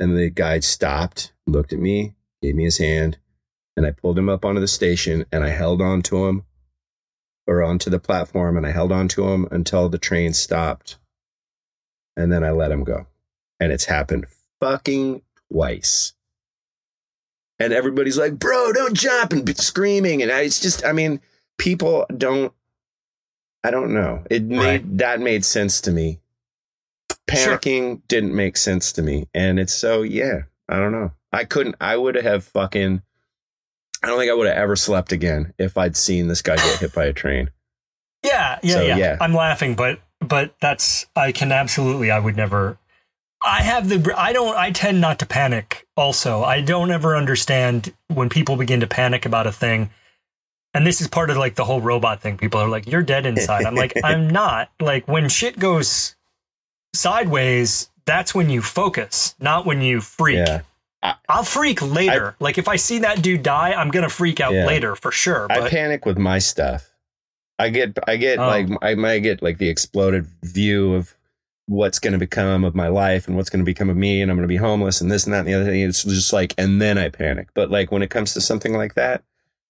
[SPEAKER 2] and the guy stopped looked at me gave me his hand and i pulled him up onto the station and i held on to him or onto the platform and I held on to him until the train stopped. And then I let him go. And it's happened fucking twice. And everybody's like, bro, don't jump and screaming. And I, it's just, I mean, people don't, I don't know. It made,
[SPEAKER 1] Right.
[SPEAKER 2] that made sense to me.
[SPEAKER 1] Sure.
[SPEAKER 2] Panicking didn't make sense to me. And it's so, yeah, I don't know. I couldn't, I would have fucking, I don't think I would have ever slept again if I'd seen this guy get hit by a train.
[SPEAKER 1] Yeah, yeah,
[SPEAKER 2] So,
[SPEAKER 1] yeah,
[SPEAKER 2] yeah.
[SPEAKER 1] I'm laughing, but but that's I can absolutely. I would never. I have the. I don't. I tend not to panic. Also, I don't ever understand when people begin to panic about a thing. And this is part of like the whole robot thing. People are like, "You're dead inside." I'm like, "I'm not." Like when shit goes sideways, that's when you focus, not when you freak.
[SPEAKER 2] Yeah.
[SPEAKER 1] I'll freak later. like if I see that dude die, I'm gonna freak out
[SPEAKER 2] Yeah.
[SPEAKER 1] later for sure.
[SPEAKER 2] I panic with my stuff. I get, I get
[SPEAKER 1] Oh.
[SPEAKER 2] like, I might get like the exploded view of what's going to become of my life and what's going to become of me, and I'm going to be homeless and this and that and the other thing. It's just like, and then I panic. But like when it comes to something like that,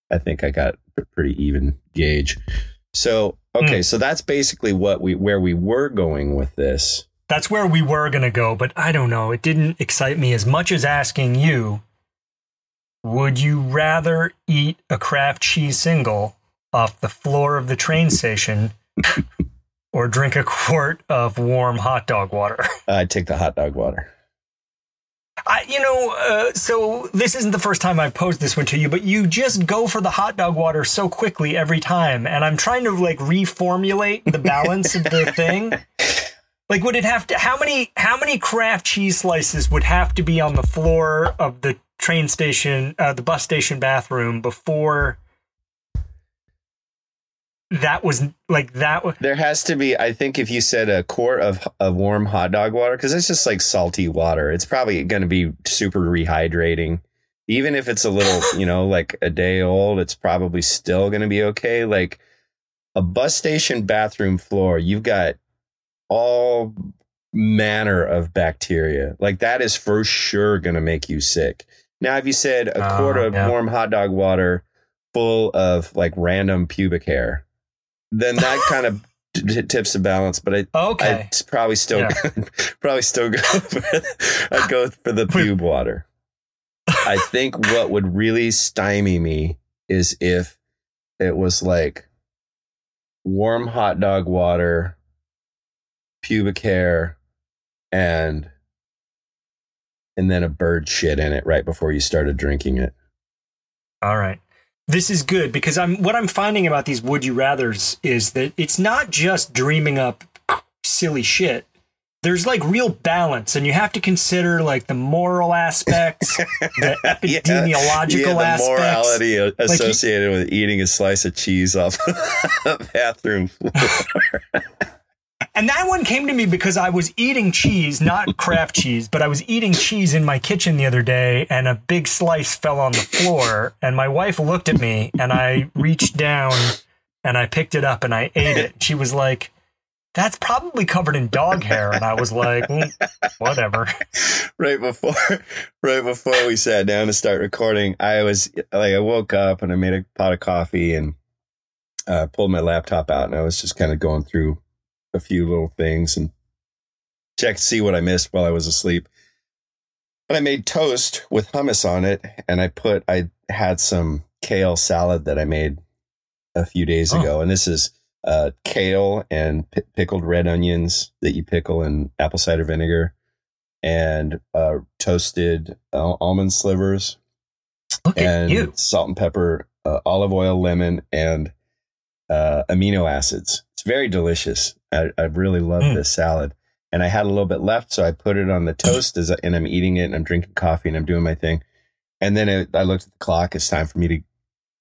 [SPEAKER 2] I think I got a pretty even gauge. So okay,
[SPEAKER 1] Hmm.
[SPEAKER 2] so that's basically what we where we were going with this.
[SPEAKER 1] That's where we were going to go, but I don't know. It didn't excite me as much as asking you Would you rather eat a Kraft cheese single off the floor of the train station or drink a quart of warm hot dog water?
[SPEAKER 2] I'd take the hot dog water.
[SPEAKER 1] I, you know, uh, so this isn't the first time I've posed this one to you, but you just go for the hot dog water so quickly every time, and I'm trying to like reformulate the balance of the thing. Like, would it have to? How many? How many Kraft cheese slices would have to be on the floor of the train station, uh, the bus station bathroom before that was like that? wa-
[SPEAKER 2] There has to be, I think, if you said a quart of, of warm hot dog water, because it's just like salty water, it's probably going to be super rehydrating, even if it's a little, you know, like a day old, it's probably still going to be okay. Like a bus station bathroom floor, you've got all manner of bacteria. Like that is for sure going to make you sick. Now, if you said a
[SPEAKER 1] Oh,
[SPEAKER 2] quart of
[SPEAKER 1] yeah.
[SPEAKER 2] warm hot dog water full of like random pubic hair, then that kind of t- tips the balance. But I,
[SPEAKER 1] Okay.
[SPEAKER 2] Probably still
[SPEAKER 1] Yeah.
[SPEAKER 2] probably still go for I'd go for the pube water. I think what would really stymie me is if it was like warm hot dog water, pubic hair, and and then a bird shit in it right before you started drinking it.
[SPEAKER 1] All right. This is good because I'm what I'm finding about these would you rathers is that it's not just dreaming up silly shit. There's like real balance and you have to consider like the moral aspects, the epidemiological
[SPEAKER 2] yeah, the
[SPEAKER 1] aspects.
[SPEAKER 2] morality associated with eating a slice of cheese off a bathroom floor.
[SPEAKER 1] And that one came to me because I was eating cheese, not Kraft cheese, but I was eating cheese in my kitchen the other day and a big slice fell on the floor. And my wife looked at me and I reached down and I picked it up and I ate it. She was like, that's probably covered in dog hair. And I was like, "Mm, whatever.
[SPEAKER 2] right before right before we sat down to start recording i was like i woke up and i made a pot of coffee and uh, pulled my laptop out and i was just kind of going through a few little things and check to see what i missed while i was asleep. And i made toast with hummus on it and i put i had some kale salad that i made a few days
[SPEAKER 1] Oh.
[SPEAKER 2] ago. And this is uh, kale and pi pickled red onions that you pickle in apple cider vinegar and uh, toasted uh, almond slivers
[SPEAKER 1] Look
[SPEAKER 2] and salt and pepper, uh, olive oil, lemon, and uh, amino acids. It's very delicious. I, I really love
[SPEAKER 1] Mm.
[SPEAKER 2] this salad. And I had a little bit left, so I put it on the toast as I, and I'm eating it and I'm drinking coffee and I'm doing my thing. And then it, I looked at the clock. It's time for me to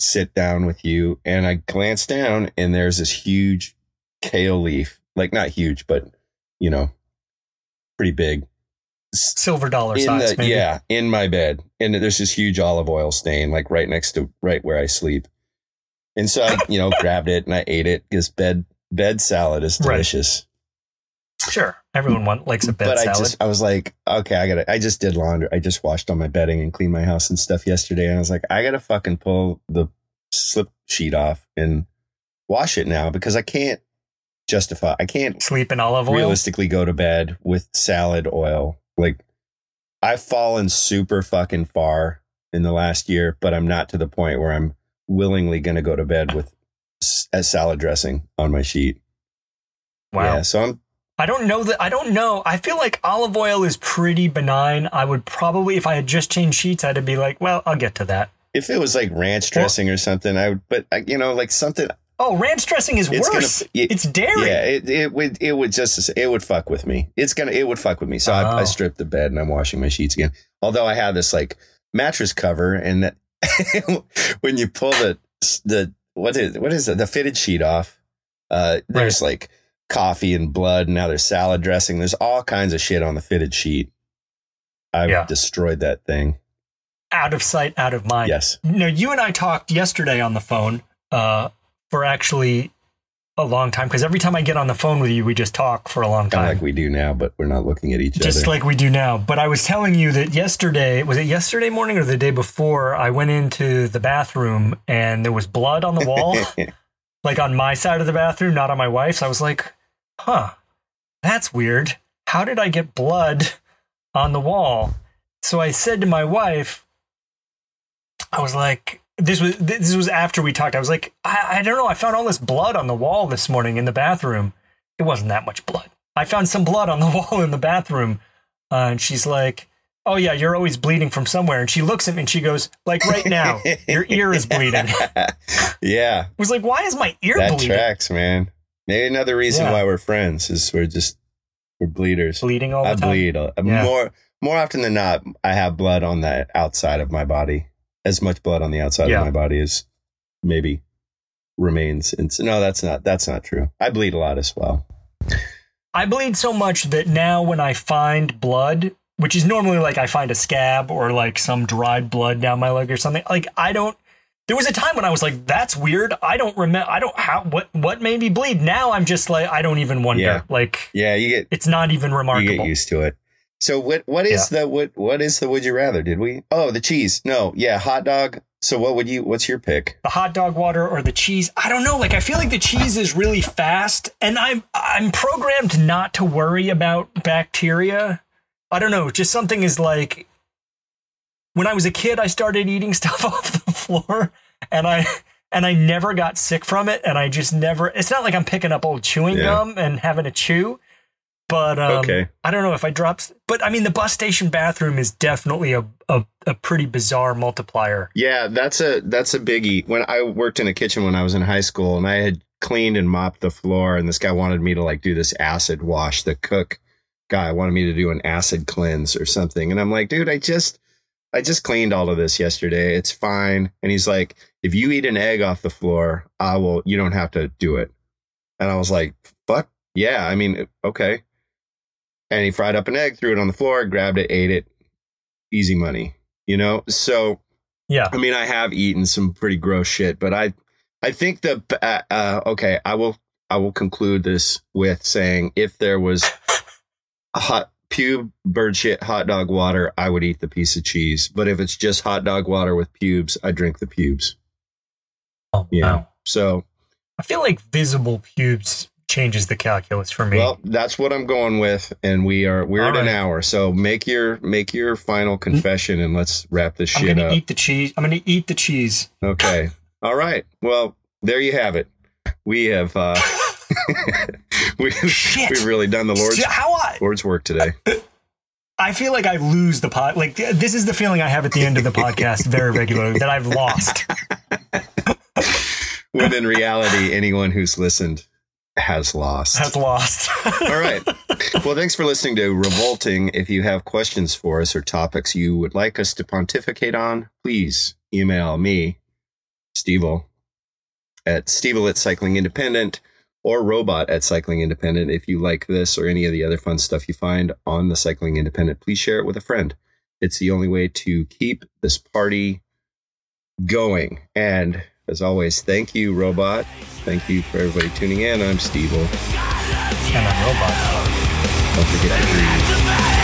[SPEAKER 2] sit down with you. And I glanced down and there's this huge kale leaf, like not huge, but you know, pretty big
[SPEAKER 1] Silver dollar
[SPEAKER 2] in
[SPEAKER 1] size,
[SPEAKER 2] the,
[SPEAKER 1] maybe.
[SPEAKER 2] yeah in my bed and there's this huge olive oil stain like right next to right where i sleep and so i you know grabbed it and i ate it because bed bed salad is
[SPEAKER 1] Right.
[SPEAKER 2] delicious
[SPEAKER 1] Sure. Everyone want, likes a bed
[SPEAKER 2] but i
[SPEAKER 1] salad.
[SPEAKER 2] just i was like okay i gotta i just did laundry i just washed all my bedding and cleaned my house and stuff yesterday and i was like i gotta fucking pull the slip sheet off and wash it now because i can't justify i can't
[SPEAKER 1] Sleep in olive oil.
[SPEAKER 2] realistically go to bed with salad oil. Like I've fallen super fucking far in the last year, but I'm not to the point where I'm willingly going to go to bed with s- a salad dressing on my sheet.
[SPEAKER 1] Wow.
[SPEAKER 2] Yeah, so I'm
[SPEAKER 1] I don't know that. I don't know. I feel like olive oil is pretty benign. I would probably, if I had just changed sheets, I'd be like, well, I'll get to that.
[SPEAKER 2] if it was like ranch dressing or something, I would. But uh, you know, like something.
[SPEAKER 1] Oh, ranch dressing is
[SPEAKER 2] It's gonna-
[SPEAKER 1] worse.
[SPEAKER 2] it-
[SPEAKER 1] it's dairy.
[SPEAKER 2] Yeah, it, it would it would just it would fuck with me. It's gonna it would fuck with me. So I, I
[SPEAKER 1] Oh.
[SPEAKER 2] stripped the bed and I'm washing my sheets again. Although I have this like mattress cover, and that when you pull the the what is what is it the fitted sheet off, uh, there's like coffee and blood. And now there's salad dressing. There's all kinds of shit on the fitted sheet. I've
[SPEAKER 1] Yeah.
[SPEAKER 2] destroyed that thing.
[SPEAKER 1] Out of sight, out of mind.
[SPEAKER 2] Yes.
[SPEAKER 1] No, you and I talked yesterday on the phone uh, for actually a long time because every time I get on the phone with you, we just talk for a long
[SPEAKER 2] Kind of
[SPEAKER 1] time.
[SPEAKER 2] like we do now, but we're not looking at each
[SPEAKER 1] just
[SPEAKER 2] other.
[SPEAKER 1] Just like we do now. But I was telling you that yesterday, was it yesterday morning or the day before? I went into the bathroom and there was blood on the wall, like on my side of the bathroom, not on my wife's. I was like, huh, that's weird. How did I get blood on the wall? So I said to my wife, I was like, this was this was after we talked. I was like, I, I don't know. I found all this blood on the wall this morning in the bathroom. It wasn't that much blood. I found some blood on the wall in the bathroom, uh, and she's like, "Oh yeah, you're always bleeding from somewhere." And she looks at me and she goes, "Like right now, your ear is bleeding." I
[SPEAKER 2] yeah,
[SPEAKER 1] was like, "Why is my ear
[SPEAKER 2] that
[SPEAKER 1] bleeding?"
[SPEAKER 2] tracks, man. Maybe another reason
[SPEAKER 1] Yeah.
[SPEAKER 2] why we're friends is we're just we're bleeders.
[SPEAKER 1] Bleeding all the
[SPEAKER 2] I
[SPEAKER 1] time.
[SPEAKER 2] I bleed
[SPEAKER 1] Yeah.
[SPEAKER 2] more more often than not. I have blood on the outside of my body. As much blood on the outside
[SPEAKER 1] Yeah.
[SPEAKER 2] of my body as maybe remains. And so, no, that's not that's not true. I bleed a lot as well.
[SPEAKER 1] I bleed so much that now when I find blood, which is normally like I find a scab or like some dried blood down my leg or something. Like I don't. There was a time when I was like, "That's weird." I don't remember. I don't how what what made me bleed. Now I'm just like, I don't even wonder.
[SPEAKER 2] Yeah.
[SPEAKER 1] Like
[SPEAKER 2] Yeah, you get
[SPEAKER 1] it's not even remarkable.
[SPEAKER 2] you get used to it. So what what is the what what is the would you rather? Did we? Oh, the cheese. No, yeah, hot dog. So what would you? What's your pick?
[SPEAKER 1] the hot dog water or the cheese. I don't know. Like I feel like the cheese is really fast, and I'm I'm programmed not to worry about bacteria. I don't know. Just something is like when I was a kid, I started eating stuff off the floor, and I and I never got sick from it, and I just never. It's not like I'm picking up old chewing
[SPEAKER 2] Yeah.
[SPEAKER 1] gum and having to chew. But um,
[SPEAKER 2] Okay.
[SPEAKER 1] I don't know if I drop. But I mean, the bus station bathroom is definitely a, a, a pretty bizarre multiplier.
[SPEAKER 2] Yeah, that's a that's a biggie. When I worked in a kitchen when I was in high school, and I had cleaned and mopped the floor, and this guy wanted me to like do this acid wash. The cook guy wanted me to do an acid cleanse or something, and I'm like, dude, I just I just cleaned all of this yesterday. It's fine. And he's like, if you eat an egg off the floor, I will. You don't have to do it. And I was like, fuck yeah. I mean, okay. And he fried up an egg, threw it on the floor, grabbed it, ate it. Easy money, you know. So
[SPEAKER 1] Yeah.
[SPEAKER 2] I mean, I have eaten some pretty gross shit, but I, I think the uh, uh, okay. I will, I will conclude this with saying if there was a hot pube bird shit hot dog water, I would eat the piece of cheese. But if it's just hot dog water with pubes, I drink the pubes.
[SPEAKER 1] Oh,
[SPEAKER 2] Yeah.
[SPEAKER 1] wow.
[SPEAKER 2] So,
[SPEAKER 1] I feel like visible pubes changes the calculus for me.
[SPEAKER 2] well, that's what I'm going with, and we are we're
[SPEAKER 1] All
[SPEAKER 2] at an hour. So make your make your final confession, and let's wrap this shit I'm
[SPEAKER 1] gonna
[SPEAKER 2] up.
[SPEAKER 1] eat the cheese. I'm gonna eat the cheese.
[SPEAKER 2] Okay. All right. Well, there you have it. We have uh we
[SPEAKER 1] Shit.
[SPEAKER 2] we've really done the Lord's
[SPEAKER 1] How I
[SPEAKER 2] Lord's work today.
[SPEAKER 1] I feel like I lose the pod. Like this is the feeling I have at the end of the podcast very regularly that I've lost.
[SPEAKER 2] When in reality, anyone who's listened has lost.
[SPEAKER 1] Has lost.
[SPEAKER 2] All right. Well, thanks for listening to Revolting. If you have questions for us or topics you would like us to pontificate on, please email me, Stevil, at Stevil at Cycling Independent or Robot at Cycling Independent. If you like this or any of the other fun stuff you find on the Cycling Independent, please share it with a friend. It's the only way to keep this party going. And as always, thank you, Robot. Thank you for everybody tuning in. I'm Stevil.
[SPEAKER 1] and I'm robot.
[SPEAKER 2] Don't forget to breathe.
[SPEAKER 3] It's a bad